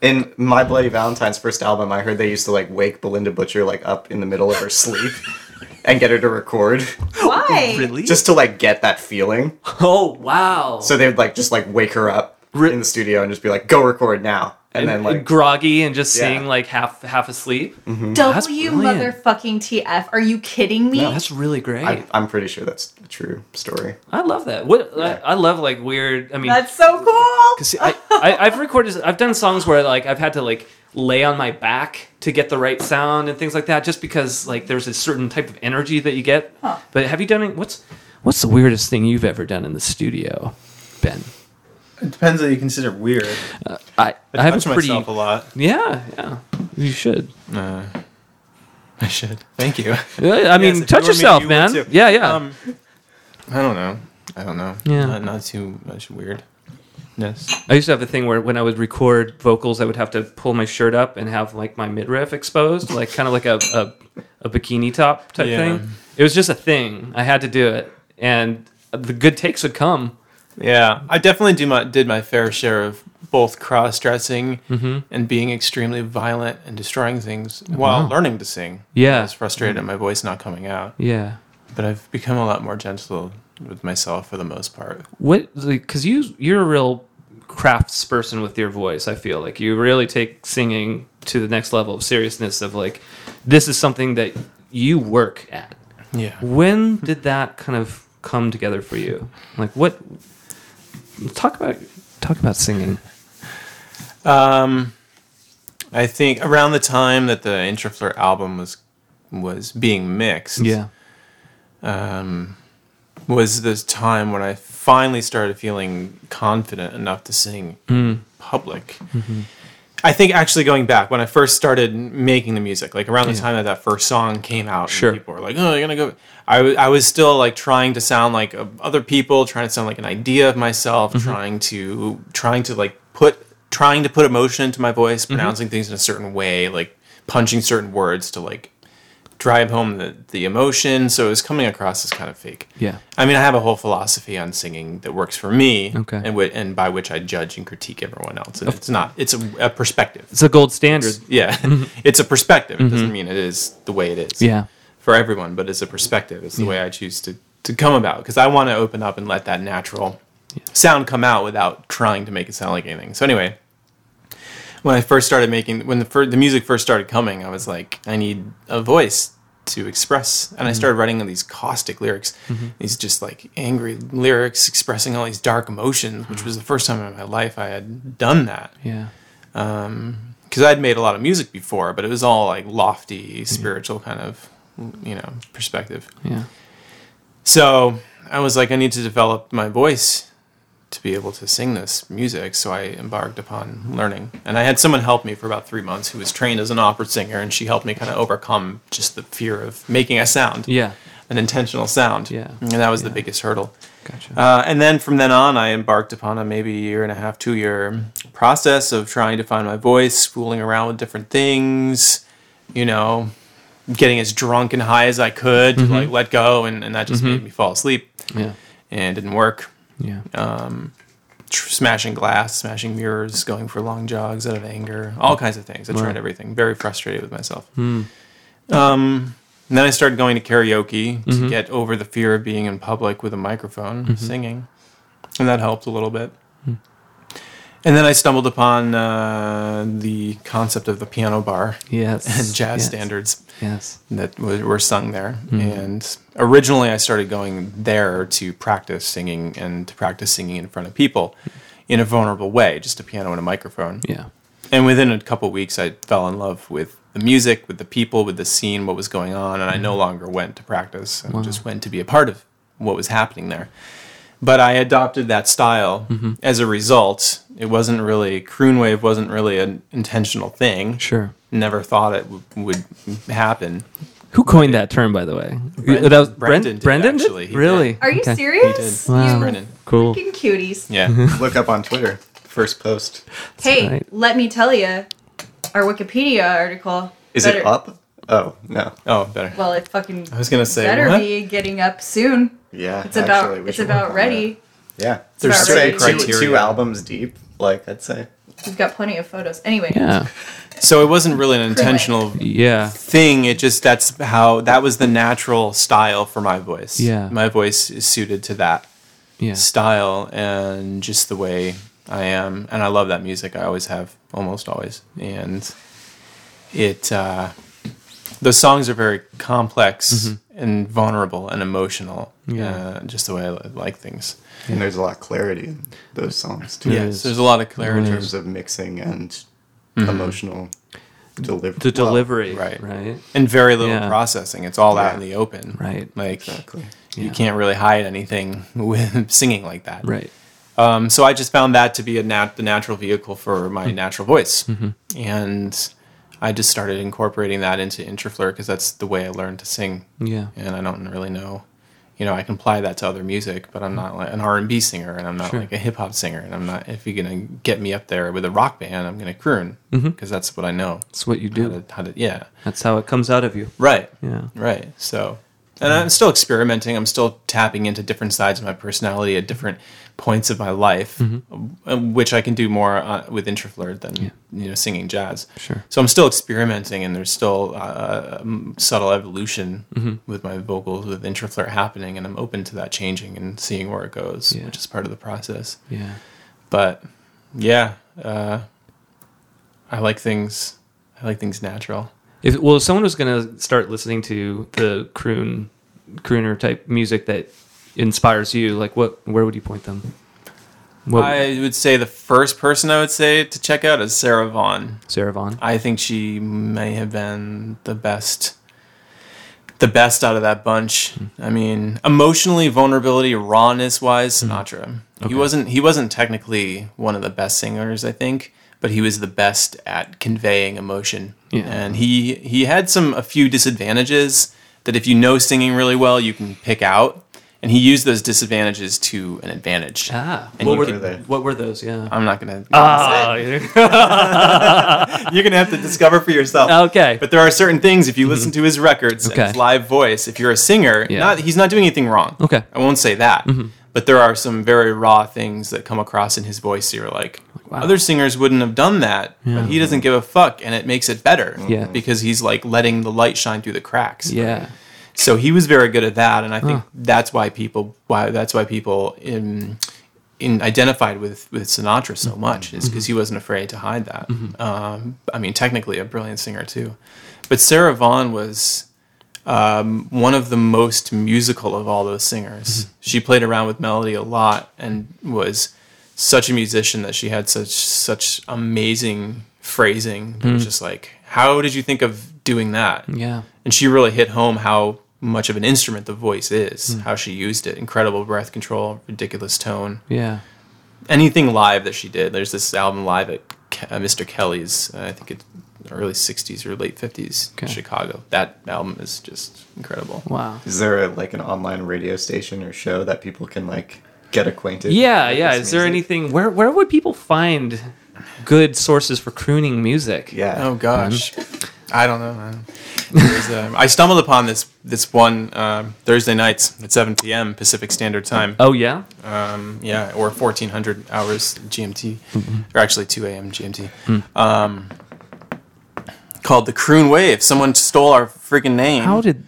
In My Bloody Valentine's first album, I heard they used to like wake Bilinda Butcher like up in the middle of her sleep (laughs) and get her to record Why? (laughs) Really? just to like get that feeling. Oh wow. So they would like just like wake her up Re- in the studio and just be like, "Go record now," and, then like groggy and just Yeah. seeing like half half asleep. Mm-hmm. W brilliant. motherfucking TF. Are you kidding me? That's really great. I, I, I'm pretty sure that's a true story. I love that. What I, I love like weird. I mean, That's so cool. (laughs) Cause I, I I've recorded I've done songs where like I've had to like lay on my back to get the right sound and things like that just because like there's a certain type of energy that you get. Huh. But have you done it? What's what's the weirdest thing you've ever done in the studio, Ben? it depends what you consider weird. I I, I, have a touch pretty myself a lot. yeah yeah you should. Uh, (laughs) I should. Thank you. Yeah, I mean, Yes, if you touch want me yourself, you man. Yeah, yeah. Um, I don't know. I don't know. Yeah. Not, not too much weird. Yes. I used to have a thing where when I would record vocals, I would have to pull my shirt up and have like my midriff exposed, like kind of like a, a, a bikini top type Yeah. thing. It was just a thing. I had to do it, and the good takes would come, Yeah, I definitely do my did my fair share of both cross dressing mm-hmm. and being extremely violent and destroying things oh, while Wow. learning to sing. Yeah. I was frustrated at my voice not coming out, Yeah. but I've become a lot more gentle with myself for the most part. What? Because you you're a real crafts person with your voice. I feel like you really take singing to the next level of seriousness. Of like, this is something that you work at. Yeah. When did that kind of come together for you? Like, what? Talk about talk about singing. Um, I think around the time that the Introflirt album was was being mixed, Yeah. um, was this time when I finally started feeling confident enough to sing in public. Mm-hmm. I think actually going back when I first started making the music, like around the time that that first song came out, Sure. and people were like, "Oh, you're gonna go." I, w- I was still like trying to sound like uh, other people, trying to sound like an idea of myself, mm-hmm. trying to trying to like put trying to put emotion into my voice, mm-hmm. pronouncing things in a certain way, like punching certain words to like drive home the, the emotion. So it was coming across as kind of fake. Yeah. I mean, I have a whole philosophy on singing that works for me, Okay. and wi- and by which I judge and critique everyone else. And it's not; it's a, a perspective. It's a gold standard. Yeah, (laughs) it's a perspective. It doesn't mean it is the way it is. Mm-hmm. Yeah. for everyone, but it's a perspective. It's the way I choose to to come about because I want to open up and let that natural sound come out without trying to make it sound like anything. So anyway, when I first started making when the the music first started coming, I was like, I need a voice to express, and I mm-hmm. started writing these caustic lyrics, mm-hmm. these just like angry lyrics expressing all these dark emotions, which was the first time in my life I had done that Yeah. Um, because I'd made a lot of music before, but it was all like lofty, mm-hmm. spiritual kind of, you know, perspective. Yeah. So I was like, I need to develop my voice to be able to sing this music. So I embarked upon learning, and I had someone help me for about three months who was trained as an opera singer, and she helped me kind of overcome just the fear of making a sound, Yeah. an intentional sound. Yeah. and that was the biggest hurdle. Gotcha. Uh, and then from then on, I embarked upon a maybe year and a half, two year process of trying to find my voice, fooling around with different things, you know, getting as drunk and high as I could to like let go. And, and that just made me fall asleep yeah. and it didn't work. Yeah. Um, tr- smashing glass, smashing mirrors, going for long jogs out of anger, all kinds of things. I tried Right. everything. Very frustrated with myself. Hmm. Um, and then I started going to karaoke to mm-hmm. get over the fear of being in public with a microphone mm-hmm. singing, and that helped a little bit. Hmm. And then I stumbled upon uh, the concept of the piano bar Yes. and jazz yes. standards Yes. that were, were sung there. And originally, I started going there to practice singing and to practice singing in front of people in a vulnerable way, just a piano and a microphone. Yeah. And within a couple weeks, I fell in love with the music, with the people, with the scene, what was going on, and I no longer went to practice. I just went to be a part of what was happening there. But I adopted that style mm-hmm. as a result. It wasn't really croon wave wasn't really an intentional thing. Sure. Never thought it w- would happen. Who coined that term, by the way? Brendan- that was Brendan did, Brendan did? actually. Did. really? Are you Okay. serious? He did. Wow. You Brendan. Cool. freaking cuties. Yeah. (laughs) Look up on Twitter. First post. (laughs) Hey, right. let me tell you, our Wikipedia article. Is better- it up? Oh no. oh, better. Well, it fucking I was gonna say better what? be getting up soon. Yeah. It's about actually, we it's about ready. that. Yeah. There's about say ready. two, two albums deep. Like I'd say. We've got plenty of photos. Anyway, Yeah. So it wasn't really an intentional Yeah. thing. It just that's how that was the natural style for my voice. Yeah. My voice is suited to that Yeah. style and just the way I am. And I love that music. I always have, almost always. And it, uh, the songs are very complex and vulnerable and emotional. Mm-hmm. Yeah. Uh, just the way I like things. And there's a lot of clarity in those songs too. There Yes, is. there's a lot of clarity In terms of mixing and emotional delivery. The delivery. right. Right. And very little Yeah. processing. It's all out in the open. Right. Like, Exactly. you Yeah. can't really hide anything (laughs) with singing like that. Right. Um, so I just found that to be a nat- the natural vehicle for my Mm-hmm. natural voice, and I just started incorporating that into Introflirt because that's the way I learned to sing. Yeah. And I don't really know, you know, I can apply that to other music, but I'm not like an R and B singer, and I'm not Sure. like a hip hop singer, and I'm not. If you're gonna get me up there with a rock band, I'm gonna croon mm-hmm. because that's what I know. That's what you How do. to, how to, yeah, That's how it comes out of you. right, Yeah. right. So and I'm still experimenting. I'm still tapping into different sides of my personality at different points of my life, uh, which I can do more uh, with introflirt than you know singing jazz. Sure. So I'm still experimenting, and there's still uh, um, subtle evolution with my vocals with introflirt happening, and I'm open to that changing and seeing where it goes, Yeah. which is part of the process. Yeah. But yeah, uh, I like things. I like things natural. If well, if someone was gonna start listening to the croon, crooner type music that inspires you, like what? Where would you point them? What? I would say the first person I would say to check out is Sarah Vaughan. Sarah Vaughan. I think she may have been the best the best out of that bunch. Hmm. I mean, emotionally, vulnerability, rawness wise, hmm. Sinatra. He wasn't he wasn't technically one of the best singers, I think, but he was the best at conveying emotion. Yeah. And he he had some a few disadvantages that if you know singing really well, you can pick out. And he used those disadvantages to an advantage. Ah, And what were, could- they? what were those? Yeah. I'm not gonna. Ah, (laughs) You're gonna have to discover for yourself. okay. But there are certain things if you listen to his records Okay. and his live voice, if you're a singer, Yeah. not he's not doing anything wrong. Okay. I won't say that. But there are some very raw things that come across in his voice. You're like, Wow. other singers wouldn't have done that, but he doesn't give a fuck, and it makes it better. Yeah. Because he's like letting the light shine through the cracks. yeah. So he was very good at that, and I think that's why people why that's why people in, in identified with with Sinatra so mm-hmm. much is mm-hmm. because he wasn't afraid to hide that. Mm-hmm. Um, I mean, technically a brilliant singer too, but Sarah Vaughan was um, one of the most musical of all those singers. She played around with melody a lot and was such a musician that she had such such amazing phrasing. It was just like, how did you think of doing that? Yeah. and she really hit home how much of an instrument the voice is, how she used it. Incredible breath control, ridiculous tone. Yeah. Anything live that she did. There's this album live at Ke- uh, Mr. Kelly's, uh, I think it's early 60s or late 50s Okay. in Chicago. That album is just incredible. Wow. Is there a, like an online radio station or show that people can like get acquainted? Yeah, with yeah. this Is there anything where where would people find good sources for crooning music? Yeah. Oh gosh, I don't know. Um, I stumbled upon this this one um, Thursday nights at 7 p.m. Pacific Standard Time. Oh yeah. um, yeah, or 1400 hours GMT, Mm-hmm. or actually 2 a.m. GMT, Hmm. um, called the Croon Wave. Someone stole our freaking name. How did?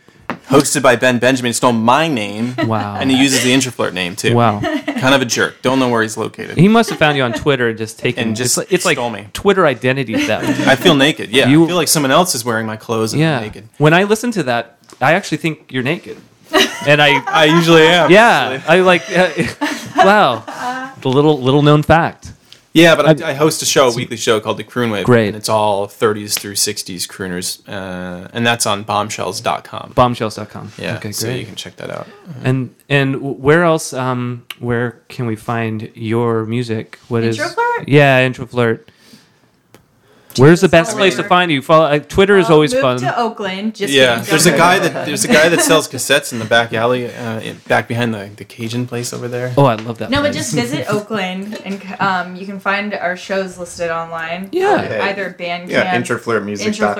Hosted by Ben Benjamin, stole my name. Wow. And he uses the Introflirt name too. Wow. kind of a jerk. Don't know where he's located. He must have found you on Twitter and just taken. And just it's like, it's like me. Twitter identity theft. I feel naked. Yeah, You- I feel like someone else is wearing my clothes and I'm yeah. naked. When I listen to that, I actually think you're naked, (laughs) and I I usually am. yeah, I like. Uh, (laughs) wow, the little little known fact. Yeah, but I, I host a show, a weekly show called The Croon Wave. Great. And it's all 30s through 60s crooners. Uh, and that's on bombshells.com. Bombshells.com. Yeah, Okay, so you can check that out. And and where else? Um, where can we find your music? What is? Introflirt? Yeah, Introflirt. Where's the best place to find you? Follow uh, Twitter is Well, always moved fun. to Oakland. Just Yeah, there's a guy that there's a guy that sells cassettes in the back alley, uh, in, back behind the, the Cajun place over there. Oh, I love that. No, but just visit (laughs) Oakland, and um, you can find our shows listed online. Yeah. Uh, Okay. either Bandcamp, Yeah, Introflirtmusic.com.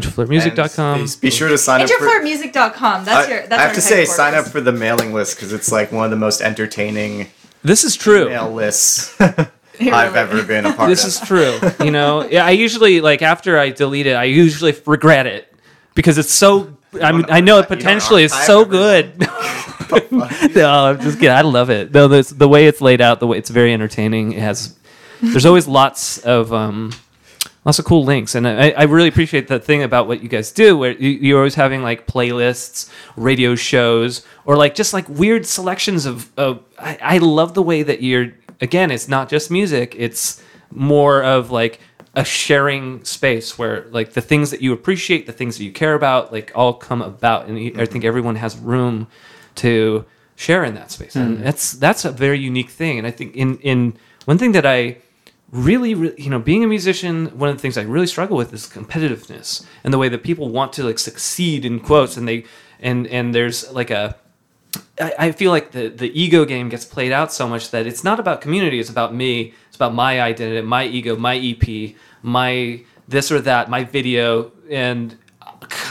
intraflirtmusic.com. Introflirtmusic.com. Be sure to sign up for. Introflirtmusic.com. That's I, your. That's I have to say, sign up for the mailing list because it's like one of the most entertaining This is true. mail lists It (laughs) I've ever been a part This of. This is true. You know, (laughs) yeah, I usually like after I delete it, I usually regret it because it's so. I mean, I know it potentially is so good. (laughs) (laughs) no, I'm just kidding. I love it. No, this, the way it's laid out, the way it's very entertaining. It has. There's always lots of um, lots of cool links, and I, I really appreciate that thing about what you guys do, where you, you're always having like playlists, radio shows, or like just like weird selections of. of I, I love the way that you're. Again, it's not just music; it's more of like a sharing space where like the things that you appreciate, the things that you care about, like all come about, and I think everyone has room to share in that space, and hmm. that's that's a very unique thing. And I think in in one thing that I really, really, you know, being a musician, one of the things I really struggle with is competitiveness and the way that people want to like succeed in quotes, and they and and there's like a I, I feel like the the ego game gets played out so much that it's not about community. It's about me. It's about my identity, my ego, my EP, my this or that, my video, and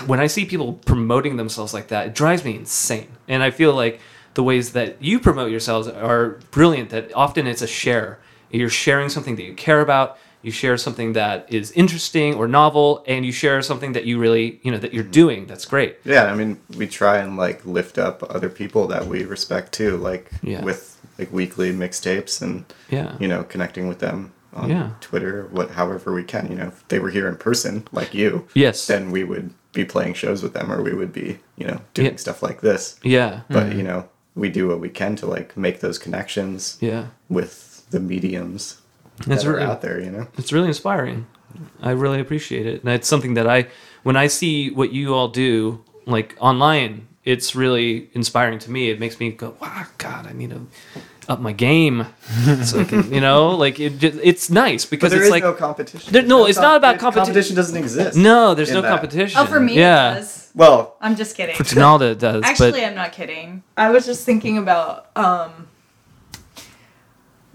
when I see people promoting themselves like that, it drives me insane. And I feel like the ways that you promote yourselves are brilliant. That often it's a share. You're sharing something that you care about. You share something that is interesting or novel, and you share something that you really, you know, that you're doing. That's great. Yeah, I mean, we try and like lift up other people that we respect too, like Yeah. with like weekly mixtapes and Yeah. you know connecting with them on Yeah. Twitter, what however we can. You know, if they were here in person like you, Yes. then we would be playing shows with them, or we would be you know doing Yeah. stuff like this. Yeah. But mm-hmm. you know, we do what we can to like make those connections Yeah. with the mediums That's that are really- out there. You know. it's really inspiring. I really appreciate it. And it's something that I, when I see what you all do, like online, it's really inspiring to me. It makes me go, wow, God, I need to up my game. (laughs) so can, you know, like it, ju- it's nice because there it's is like, no competition. There- no, There's it's not about competi- competi- Competition doesn't exist. no, there's no that. competition. Oh, for me, yeah. it does. Well, I'm just kidding. For Denalda, it does. Actually, but I'm not kidding. I was just thinking about. um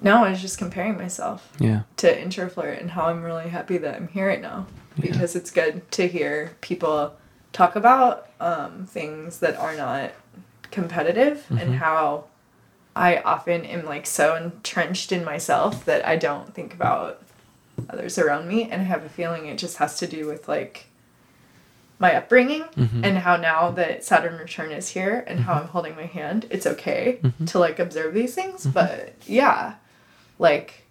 No, I was just comparing myself yeah. to Introflirt and how I'm really happy that I'm here right now. Because it's good to hear people talk about um, things that are not competitive and mm-hmm. how I often am like so entrenched in myself that I don't think about others around me. And I have a feeling it just has to do with like my upbringing mm-hmm. and how now that Saturn return is here and how mm-hmm. I'm holding my hand it's okay to like observe these things. But yeah like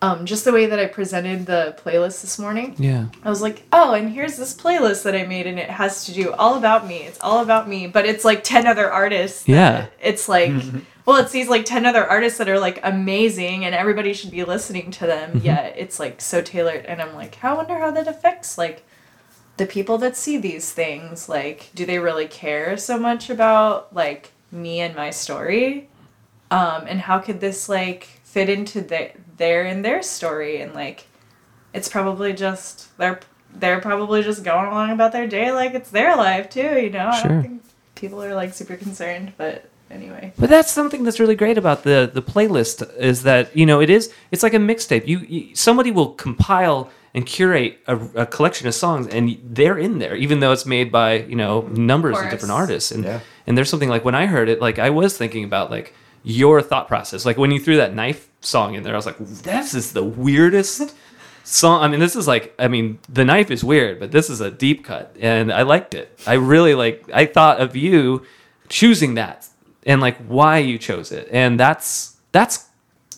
um just the way that I presented the playlist this morning Yeah. I was like, oh, and here's this playlist that I made, and it has to do all about me. It's all about me, but it's like 10 other artists. Yeah. It's like, well, it's these like 10 other artists that are like amazing, and everybody should be listening to them, yet it's like so tailored. And I'm like, I wonder how that affects like the people that see these things. Like, do they really care so much about like me and my story? Um, and how could this like fit into the, their and their story? And like, it's probably just they're they're probably just going along about their day like it's their life too you know i Sure. don't think people are like super concerned but anyway But that's something that's really great about the the playlist is that you know it is it's like a mixtape. You, you somebody will compile and curate a, a collection of songs, and they're in there, even though it's made by you know numbers of, course. different artists. And Yeah. and there's something like when I heard it, like I was thinking about like your thought process. Like when you threw that knife song in there, I was like, this is the weirdest. Song. I mean, this is like. I mean, the knife is weird, but this is a deep cut, and I liked it. I really like. I thought of you choosing that and like why you chose it and that's that's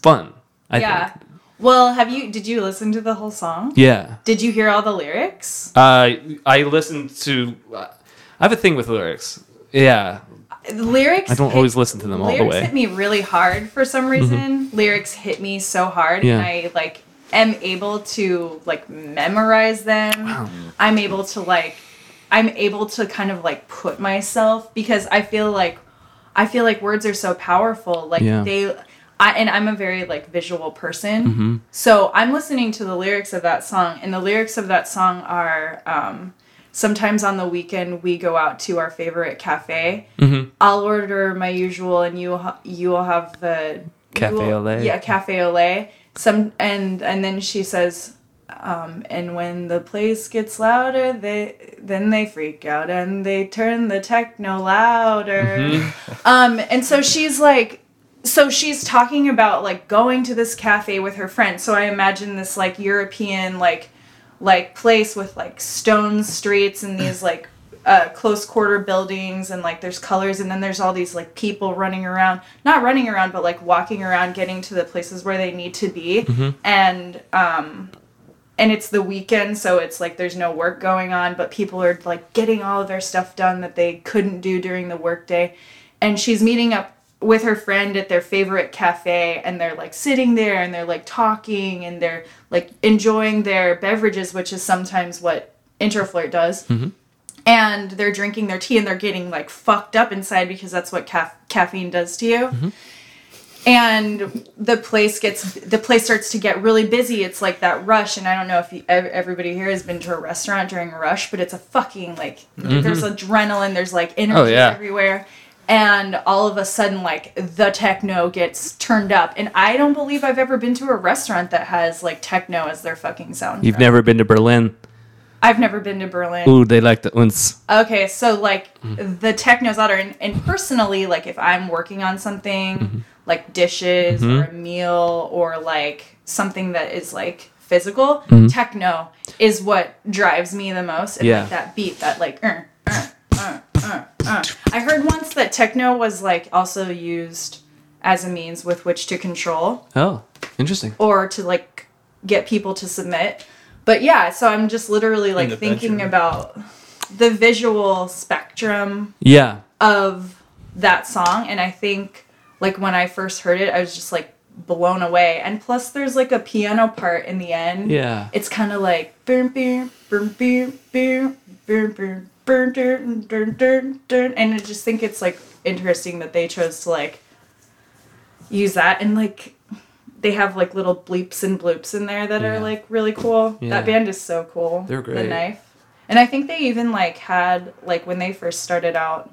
fun i yeah think well have you did you listen to the whole song yeah did you hear all the lyrics uh, i listened to uh, i have a thing with lyrics yeah lyrics i don't hit- always listen to them all the way Mm-hmm. hit me really hard for some reason lyrics hit me so hard Yeah. and i like am able to like memorize them i'm able to like i'm able to kind of like put myself because i feel like i feel like words are so powerful like Yeah. they I, and i'm a very like visual person Mm-hmm. so i'm listening to the lyrics of that song and the lyrics of that song are um sometimes on the weekend we go out to our favorite cafe Mm-hmm. I'll order my usual, and you you will have the Cafe will- au lait. Yeah, cafe au lait. Some and and then she says, um, and when the place gets louder, they then they freak out and they turn the techno louder. Mm-hmm. Um, and so she's like. So she's talking about like going to this cafe with her friend. So I imagine this like European like like place with like stone streets and these like uh, close quarter buildings and like there's colors and then there's all these like people running around not running around but like walking around getting to the places where they need to be. And um and it's the weekend so it's like there's no work going on but people are like getting all of their stuff done that they couldn't do during the workday. And she's meeting up with her friend at their favorite cafe and they're like sitting there and they're like talking and they're like enjoying their beverages which is sometimes what Introflirt does. Mm-hmm. And they're drinking their tea and they're getting like fucked up inside because that's what caf- caffeine does to you. Mm-hmm. And the place gets the place starts to get really busy. It's like that rush and i don't know if you, everybody here has been to a restaurant during a rush but it's a fucking like mm-hmm. there's adrenaline there's like oh, energy Oh, yeah. everywhere and all of a sudden like the techno gets turned up and i don't believe i've ever been to a restaurant that has like techno as their fucking sound you've never been to berlin I've never been to Berlin. Ooh, they like the uns. Okay, so like Mm-hmm. the techno's out and, and personally, like if I'm working on something Mm-hmm. like dishes or a meal or like something that is like physical, Mm-hmm. techno is what drives me the most. And Yeah. like that beat, that like, uh, uh, uh, uh, uh. I heard once that techno was like also used as a means with which to control Oh, interesting. or to like get people to submit. But yeah, so I'm just literally like thinking bedroom. about the visual spectrum Yeah. of that song and I think like when I first heard it I was just like blown away and plus there's like a piano part in the end. Yeah. It's kind of like boom boom boom boom boom boom boom dun, dun, dun, dun, and I just think it's like interesting that they chose to like use that and like they have like little bleeps and bloops in there that Yeah. are like really cool. Yeah. That band is so cool. They're great. The knife. And I think they even like had like when they first started out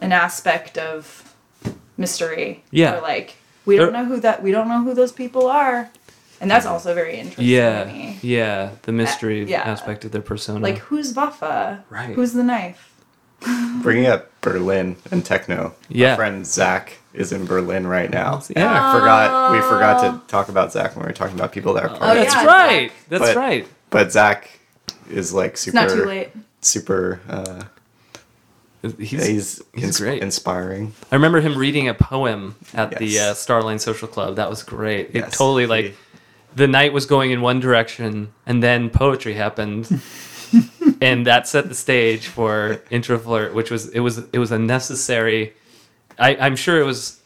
an aspect of mystery. Yeah. Or like we don't know who that we don't know who those people are. And that's also very interesting to Yeah. me. Yeah. The mystery yeah. aspect of their persona. Like who's Vafa? Right. Who's the knife? (laughs) Bringing up Berlin and techno. Yeah. My friend Zach is in Berlin right now. Yeah. I forgot. We forgot to talk about Zach when we were talking about people that are Part Oh, partying. That's yeah, right. Zach. That's But- right. But Zach is like super. It's super, not too late. super. Uh, He's, he's he's ins- great. inspiring. I remember him reading a poem at the uh, Starline Social Club. That was great. It Yes, totally like he- the night was going in one direction, and then poetry happened, (laughs) and that set the stage for Introflirt, which was it was it was a necessary. I, I'm sure it was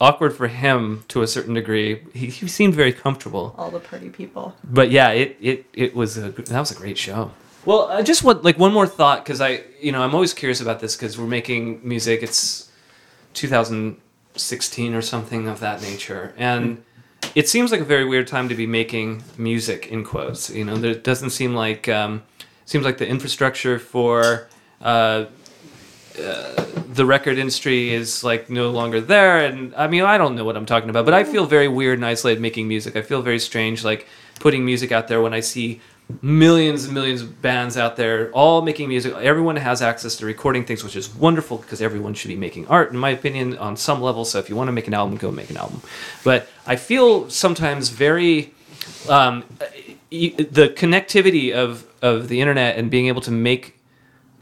awkward for him to a certain degree. He, he seemed very comfortable All the pretty people. but yeah, it it it was a that was a great show. Well, I just want like one more thought because I you know I'm always curious about this because we're making music. It's 2016 or something of that nature, and it seems like a very weird time to be making music in quotes. You know, there doesn't seem like um, seems like the infrastructure for uh, the record industry is like no longer there and i mean i don't know what i'm talking about but i feel very weird and isolated making music i feel very strange like putting music out there when i see millions and millions of bands out there all making music. Everyone has access to recording things which is wonderful because everyone should be making art in my opinion on some level. So if you want to make an album go make an album. But i feel sometimes very um, the connectivity of of the internet and being able to make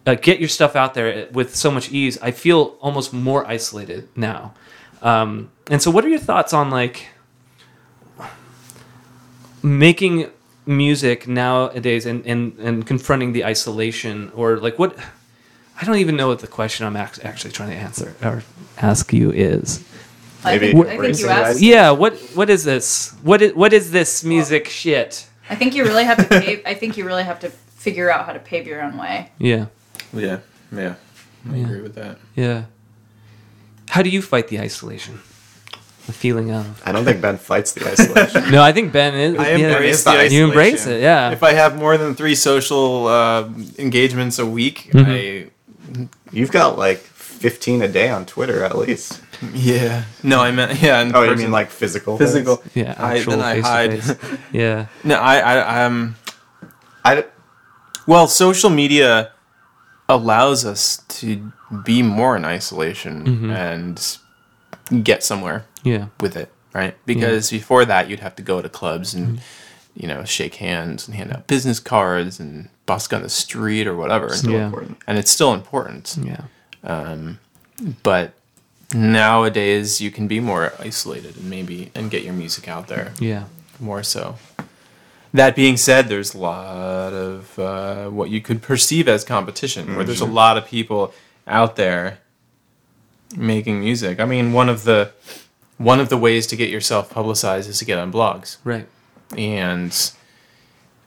uh, get your stuff out there with so much ease, I feel almost more isolated now. Um, and so, what are your thoughts on like making music nowadays and, and, and confronting the isolation or like what? I don't even know what the question I'm actually trying to answer or ask you is. I Maybe think, I think you asked. that. Yeah, what what is this? What is what is this music shit? I think you really have to pave. I think you really have to figure out how to pave your own way. Yeah, Yeah, yeah, I agree with that. yeah. How do you fight the isolation? The feeling of I don't think Ben fights the isolation. (laughs) no, I think Ben is. I yeah, embrace the You isolation. You embrace it, yeah. If I have more than three social uh, engagements a week, Mm-hmm. You've got like 15 a day on Twitter at least. Yeah. No, I meant yeah. in Oh, you mean like physical? physical? things? Yeah, I, actual then I hide. (laughs) yeah, no, I, I, um. I, Well, social media allows us to be more in isolation Mm-hmm. and get somewhere yeah, with it, right? Because before that, you'd have to go to clubs and Mm-hmm. you know shake hands and hand out business cards and busk on the street or whatever. Yeah. important. And it's still important, yeah, but nowadays you can be more isolated and maybe and get your music out there yeah, more so. That being said, there's a lot of uh, what you could perceive as competition, where there's a lot of people out there making music. I mean, one of the one of the ways to get yourself publicized is to get on blogs, right. and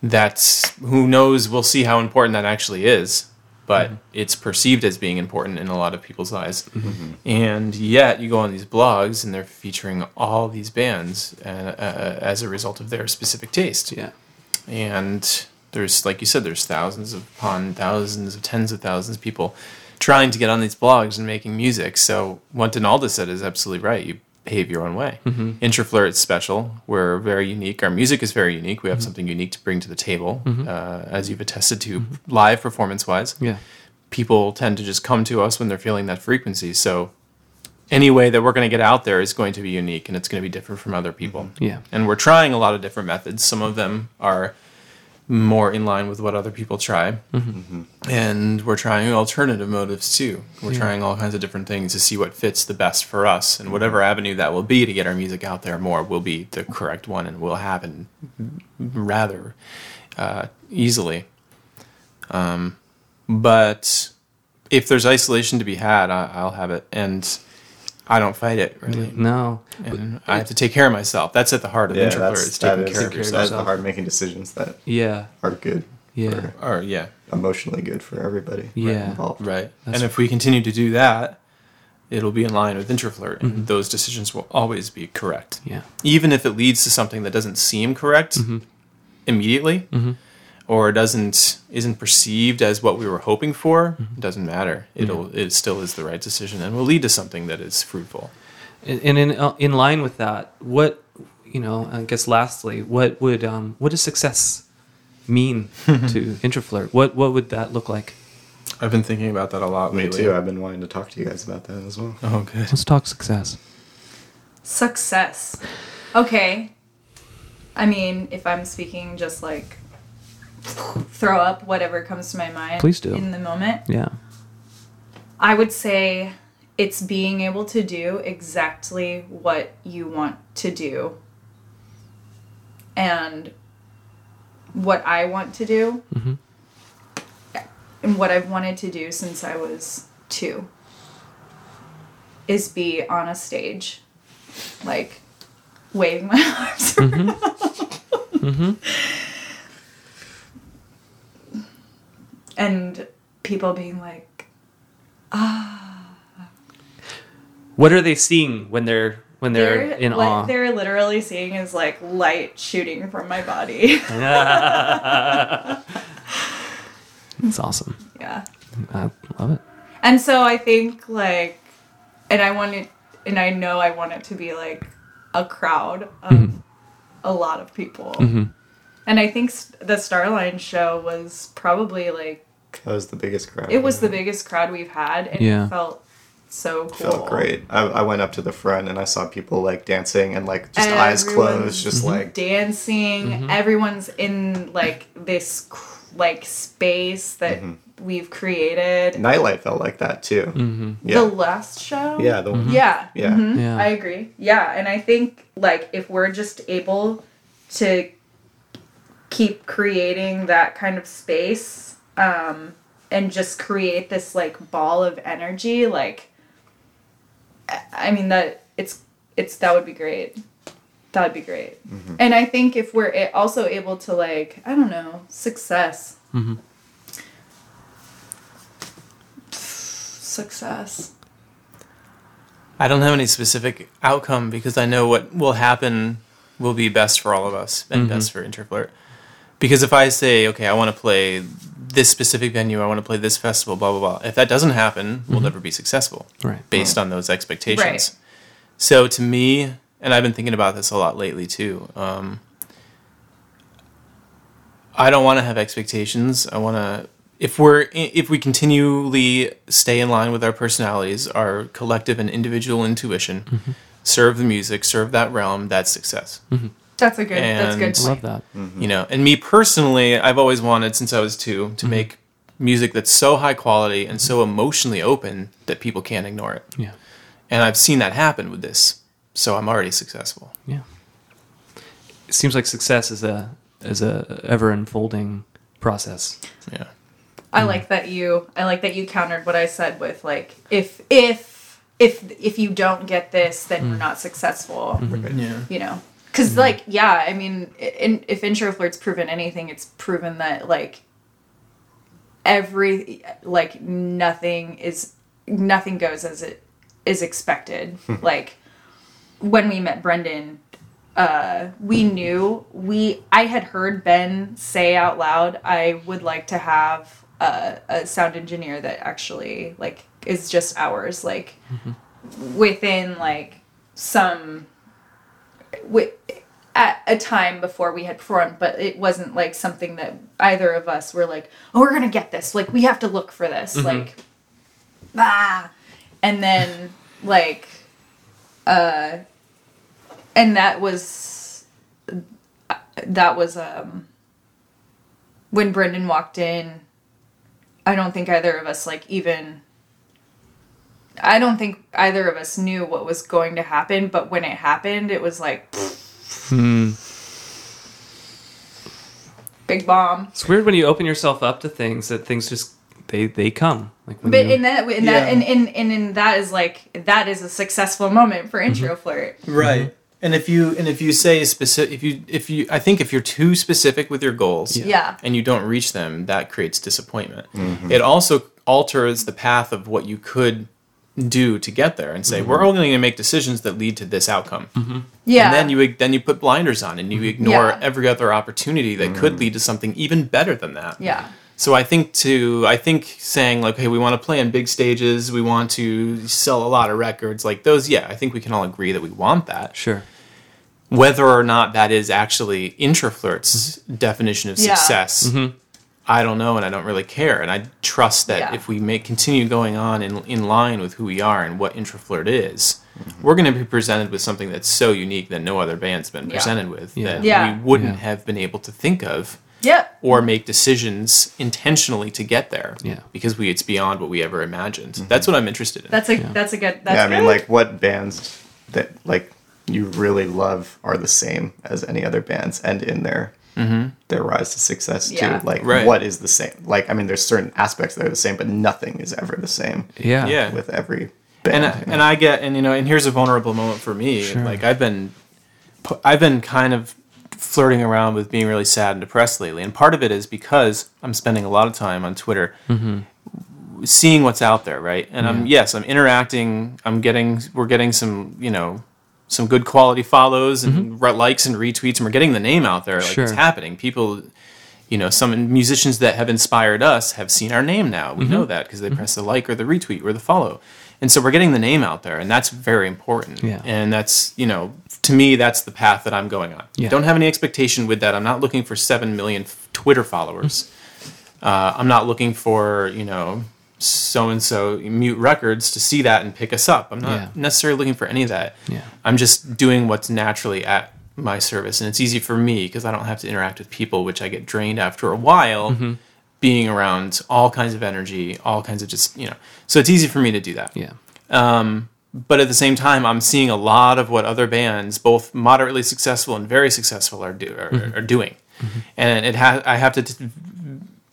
that's who knows. We'll see how important that actually is, but it's perceived as being important in a lot of people's eyes. And yet, you go on these blogs, and they're featuring all these bands uh, uh, as a result of their specific taste. Yeah, And there's, like you said, there's thousands upon thousands of tens of thousands of people trying to get on these blogs and making music. So what Denalda said is absolutely right. You behave your own way. Mm-hmm. Introflirt is special. We're very unique. Our music is very unique. We have mm-hmm. something unique to bring to the table, mm-hmm. uh, as you've attested to live performance wise. Yeah. People tend to just come to us when they're feeling that frequency. So any way that we're going to get out there is going to be unique and it's going to be different from other people. Yeah. And we're trying a lot of different methods. Some of them are more in line with what other people try. And we're trying alternative motives too. We're trying all kinds of different things to see what fits the best for us. And whatever avenue that will be to get our music out there more will be the correct one and will happen rather uh, easily. Um, but if there's isolation to be had, I, I'll have it. And I don't fight it really. No. And I have to take care of myself. That's at the heart of Yeah, introvert. that's Is that taking is, care of that's yourself. the hard making decisions that Yeah. are good, Yeah. Or yeah, emotionally good for everybody Yeah. involved. right. That's- and if we continue to do that, it'll be in line with Introflirt, and Mm-hmm. those decisions will always be correct. Yeah. Even if it leads to something that doesn't seem correct Mm-hmm. immediately, or doesn't isn't perceived as what we were hoping for, Mm-hmm. it doesn't matter. It'll it still is the right decision, and will lead to something that is fruitful. And and in uh, in line with that, what you know, I guess lastly, what would um what does success mean (laughs) to Introflirt? What what would that look like? I've been thinking about that a lot Me lately. too. I've been wanting to talk to you guys about that as well. Oh, good. Let's talk success. Success. Okay. I mean, if I'm speaking just like throw up whatever comes to my mind Please do. in the moment, Yeah. I would say it's being able to do exactly what you want to do and what I want to do mm-hmm. and what I've wanted to do since I was two is be on a stage like waving my (laughs) arms mm-hmm. around. Mm-hmm. And people being like ah. What are they seeing when they're when they're, in what awe? they're literally seeing is like light shooting from my body. (laughs) (laughs) It's awesome. yeah. I love it. And so I think like and I want it and I know I want it to be like a crowd of a lot of people. And I think the Starline show was probably like That was the biggest crowd. it was the biggest crowd we've had and Yeah. it felt so cool. felt great. I, I went up to the front and I saw people like dancing and like just eyes closed, just like dancing. Everyone's in like this like space that we've created. nightlight felt like that too. Mm-hmm. Yeah, The last show. yeah, the Yeah. yeah. mhm, Yeah. I agree. Yeah, and I think like if we're just able to keep creating that kind of space um and just create this like ball of energy like I- I mean that it's it's that would be great. That would be great. Mm-hmm. And I think if we're also able to like I don't know, success. Mm-hmm. Success. I don't have any specific outcome because I know what will happen will be best for all of us and mm-hmm. best for Introflirt. Because if I say, okay, I want to play this specific venue, I want to play this festival, blah blah blah. If that doesn't happen, we'll mm-hmm. never be successful. Right. Based on those expectations. Right. So to me, and I've been thinking about this a lot lately too. Um, I don't want to have expectations. I want to if we're if we continually stay in line with our personalities, our collective and individual intuition, mm-hmm. serve the music, serve that realm, that's success. Mm-hmm. That's a good that's a good And- point. Love that. Mm-hmm. You know, and me personally, I've always wanted since I was 2 to mm-hmm. make music that's so high quality and so emotionally open that people can't ignore it. Yeah. And I've seen that happen with this. So I'm already successful. Yeah. It seems like success is a is a ever unfolding process. Yeah. I mm. like that you I like that you countered what I said with like if if if if you don't get this then you're mm. not successful. Mm-hmm. Yeah. You know. Cuz mm-hmm. like yeah, I mean in, if Introflirt's proven anything, it's proven that like every like nothing is nothing goes as it is expected. Hmm. like when we met Brendan uh, we knew we I had heard Ben say out loud I would like to have a, a sound engineer that actually like is just ours like mm-hmm. within like some wi- at a time before we had performed, but it wasn't like something that either of us were like, "Oh, we're gonna get this. Like, we have to look for this." Like, ah, and then (laughs) like, uh, and that was that was um when Brendan walked in. I don't think either of us like even. I don't think either of us knew what was going to happen, but when it happened, it was like hmm. big bomb. It's weird when you open yourself up to things that things just they they come. Like when But you, in that, in that, Yeah. and, and, and in that is like that is a successful moment for mm-hmm. Introflirt. Right. Mm-hmm. And if you and if you say specific, if you if you, I think if you're too specific with your goals, Yeah. and you don't reach them, that creates disappointment. Mm-hmm. It also alters the path of what you could do to get there, and say we're mm-hmm. only going to make decisions that lead to this outcome. Mm-hmm. Yeah. And then you then you put blinders on, and you mm-hmm. ignore Yeah. every other opportunity that could mm. lead to something even better than that. yeah. So I think to I think saying like, hey, we want to play on big stages, we want to sell a lot of records, like those, yeah, I think we can all agree that we want that. sure. Whether or not that is actually Introflirt's definition of success. Yeah. Success, I don't know, and I don't really care. And I trust that Yeah. if we make continue going on in in line with who we are and what Introflirt is, mm-hmm. we're going to be presented with something that's so unique that no other band's been Yeah. presented with Yeah. that Yeah. we wouldn't Yeah. have been able to think of Yep. or make decisions intentionally to get there. Yeah. Because we it's beyond what we ever imagined. Mm-hmm. That's what I'm interested in. That's a that's a good. That's yeah, I mean, good. like what bands that like you really love are the same as any other bands, and in their Mm-hmm. their rise to success Yeah. too. Like, Right. what is the same? Like, I mean, there's certain aspects that are the same, but nothing is ever the same Yeah. yeah. with every and band. I, and I get and you know and here's a vulnerable moment for me. Sure. Like I've been I've been kind of flirting around with being really sad and depressed lately. And part of it is because I'm spending a lot of time on Twitter mm-hmm. seeing what's out there, right? And I'm yes, I'm interacting, I'm getting we're getting some, you know, some good quality follows and mm-hmm. re- likes and retweets and we're getting the name out there like Sure. it's happening. People you know, some musicians that have inspired us have seen our name now. We know mm-hmm. that because they mm-hmm. press the like or the retweet or the follow. And so we're getting the name out there, and that's very important. Yeah. And that's, you know, to me, that's the path that I'm going on. Yeah. Don't have any expectation with that. I'm not looking for 7 million f- Twitter followers. Uh, I'm not looking for, you know, so and so mute records to see that and pick us up. I'm not Yeah. necessarily looking for any of that. Yeah. I'm just doing what's naturally at my service. And it's easy for me because I don't have to interact with people, which I get drained after a while Mm-hmm. being around all kinds of energy, all kinds of just, you know. So it's easy for me to do that. Yeah. But at the same time, I'm seeing a lot of what other bands, both moderately successful and very successful, are, do, are, Mm-hmm. are doing. And it ha- I have to t-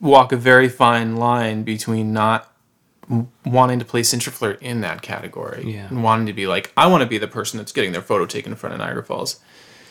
walk a very fine line between not wanting to place Introflirt in that category Yeah. and wanting to be like, I want to be the person that's getting their photo taken in front of Niagara Falls.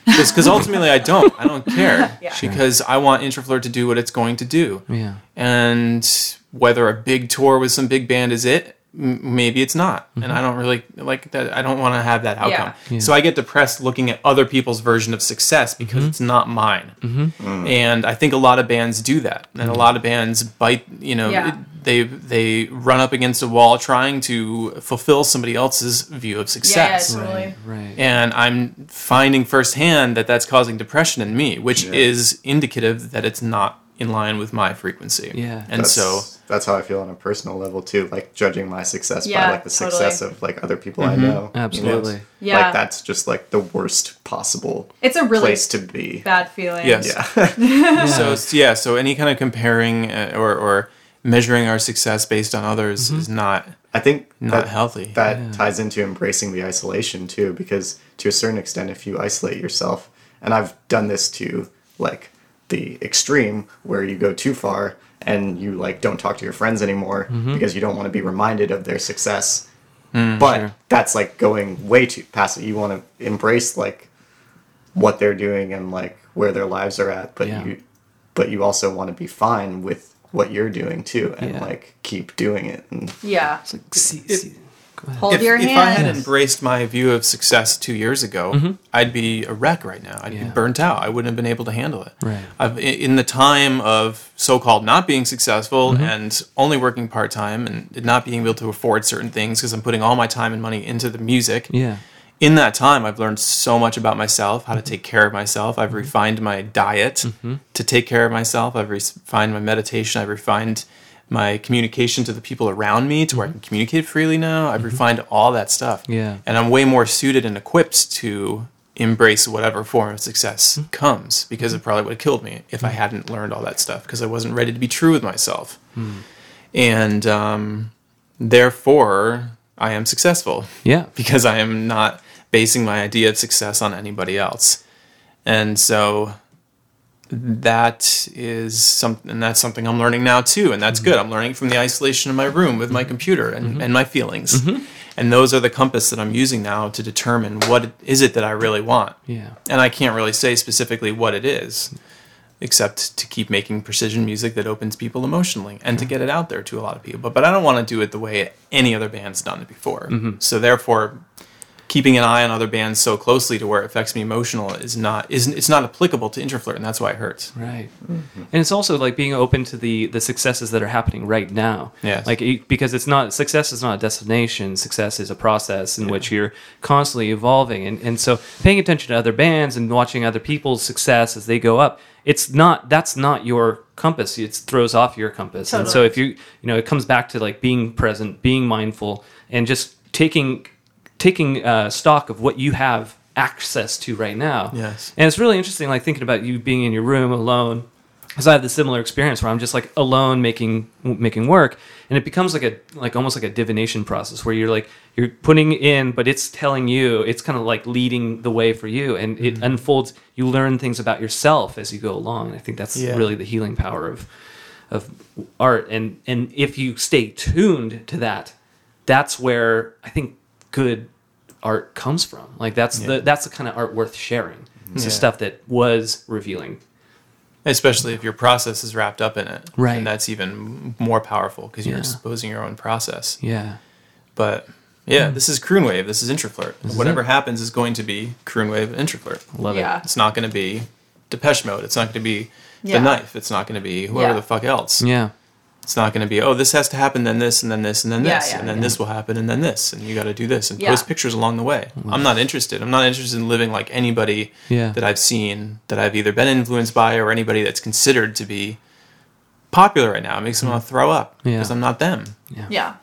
Because ultimately, I don't. I don't care. (laughs) Yeah. Because I want Introflirt to do what it's going to do. Yeah. And whether a big tour with some big band is it, m- maybe it's not. And mm-hmm. I don't really like that. I don't want to have that outcome. Yeah. So I get depressed looking at other people's version of success because mm-hmm. it's not mine. Mm-hmm. Mm. And I think a lot of bands do that. And a lot of bands bite, you know, Yeah. it- they they run up against a wall trying to fulfill somebody else's view of yeah, yeah, success. totally. Right. And I'm finding firsthand that that's causing depression in me, which Yeah. is indicative that it's not in line with my frequency. Yeah. And that's, so that's how I feel on a personal level too. Like judging my success Yeah, by like the success of like other people I know. you know? Absolutely. Yeah. Like that's just like the worst possible It's a really place to be. bad feeling. Yes. Yeah. (laughs) so yeah, so any kind of comparing uh, or or measuring our success based on others mm-hmm. is not I think not that, healthy. That ties into embracing the isolation too, because to a certain extent, if you isolate yourself, and I've done this to like the extreme where you go too far and you like don't talk to your friends anymore mm-hmm. because you don't want to be reminded of their success. Mm, but sure. that's like going way too past it. You want to embrace like what they're doing and like where their lives are at, but Yeah. you but you also want to be fine with what you're doing too and Yeah. like keep doing it and Yeah. See, If- see- go ahead. Hold if, your if I had embraced my view of success two years ago, mm-hmm. I'd be a wreck right now. I'd be burnt out. I wouldn't have been able to handle it. Right. I've, in the time of so-called not being successful mm-hmm. and only working part-time and not being able to afford certain things because I'm putting all my time and money into the music. Yeah. In that time, I've learned so much about myself, how to mm-hmm. take care of myself. I've mm-hmm. refined my diet mm-hmm. to take care of myself. I've refined my meditation. I've refined my communication to the people around me to where I can communicate freely now. I've refined all that stuff. Yeah. And I'm way more suited and equipped to embrace whatever form of success comes because it probably would have killed me if I hadn't learned all that stuff because I wasn't ready to be true with myself. Hmm. And um, therefore, I am successful Yeah. because I am not basing my idea of success on anybody else. And so that is something and that's something I'm learning now too and that's mm-hmm. good. I'm learning from the isolation of my room with my mm-hmm. computer and, mm-hmm. and my feelings. And those are the compass that I'm using now to determine what is it that I really want. Yeah. And I can't really say specifically what it is except to keep making precision music that opens people emotionally and to hmm. get it out there to a lot of people. But, but I don't want to do it the way any other band's done it before. Mm-hmm. So therefore, keeping an eye on other bands so closely to where it affects me emotional is not is it's not applicable to Introflirt, and that's why it hurts. Right. Mm-hmm. And it's also like being open to the the successes that are happening right now. Yes. Like it- because it's not success is not a destination. Success is a process in which you're constantly evolving. And and so paying attention to other bands and watching other people's success as they go up, it's not that's not your compass. It throws off your compass. And so if you you know it comes back to like being present, being mindful, and just taking taking uh, stock of what you have access to right now. Yes. And it's really interesting, like thinking about you being in your room alone, because I have the similar experience where I'm just like alone making making work, and it becomes like a like almost like a divination process where you're like you're putting in, but it's telling you, it's kind of like leading the way for you, and it Mm-hmm. unfolds. You learn things about yourself as you go along. And I think that's Yeah. really the healing power of of art, and and if you stay tuned to that, that's where I think good art comes from. Like that's the that's the kind of art worth sharing. It's the stuff that was revealing. Especially if your process is wrapped up in it, Right. And that's even more powerful because you're Yeah. exposing your own process. Yeah. But yeah, this is Croon Wave. This is Introflirt. Whatever happens is going to be Croon Wave and Introflirt. Love Yeah. It's not going to be Depeche Mode. It's not going to be Yeah. The Knife. It's not going to be whoever Yeah. the fuck else. Yeah. It's not going to be, oh, this has to happen, then this, and then this, and then Yeah, this, yeah, and then yeah. this will happen, and then this, and you got to do this, and Yeah. post pictures along the way. I'm not interested. I'm not interested in living like anybody Yeah. that I've seen that I've either been influenced by or anybody that's considered to be popular right now. It makes me want to throw up Yeah. because I'm not them. Yeah.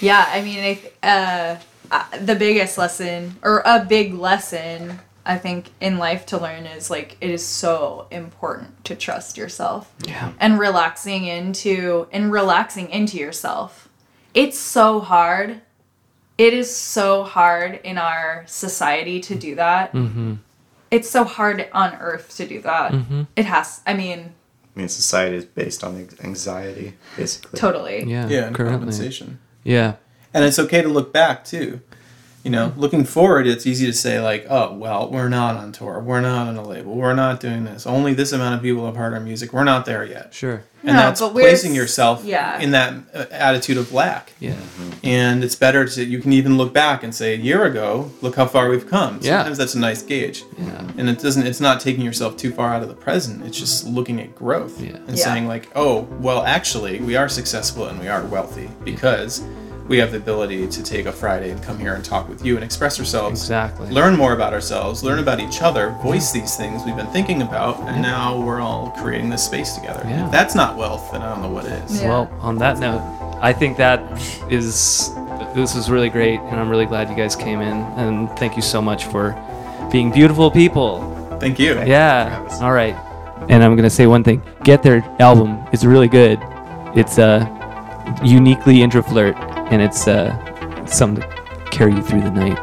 Yeah, I mean, I, uh, uh, the biggest lesson, or a big lesson, I think, in life to learn is like it is so important to trust yourself Yeah. and relaxing into and relaxing into yourself. It's so hard. It is so hard in our society to do that. Mm-hmm. It's so hard on Earth to do that. It has. I mean, I mean, society is based on anxiety, basically. totally. Yeah. Yeah, and currently. compensation. Yeah. And it's okay to look back too. You know, looking forward, it's easy to say like, "Oh, well, we're not on tour. We're not on a label. We're not doing this. Only this amount of people have heard our music. We're not there yet." Sure. And No, that's but we're placing yourself yeah. in that uh, attitude of lack. Yeah. And it's better to you can even look back and say, "A year ago, look how far we've come." Yeah. Sometimes that's a nice gauge. Yeah. And it doesn't. It's not taking yourself too far out of the present. It's just looking at growth Yeah. and Yeah. saying like, "Oh, well, actually, we are successful and we are wealthy because." We have the ability to take a Friday and come here and talk with you and express ourselves. Exactly. Learn more about ourselves, learn about each other, voice these things we've been thinking about, and now we're all creating this space together. Yeah. If that's not wealth, then I don't know what is. Yeah. Well, on that note, I think that is this is really great, and I'm really glad you guys came in. And thank you so much for being beautiful people. Thank you. Yeah. Travis. All right. And I'm gonna say one thing. Get their album. It's really good. It's uh uniquely introflirt, and it's uh, something to carry you through the night.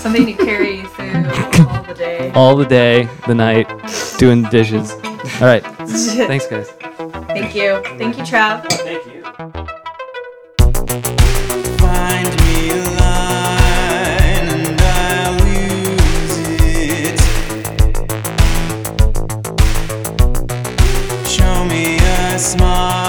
Something to carry you through all the day. (laughs) All the day, the night, doing dishes. All right. (laughs) Thanks, guys. Thank you. Thank you, Trav. Thank you. smile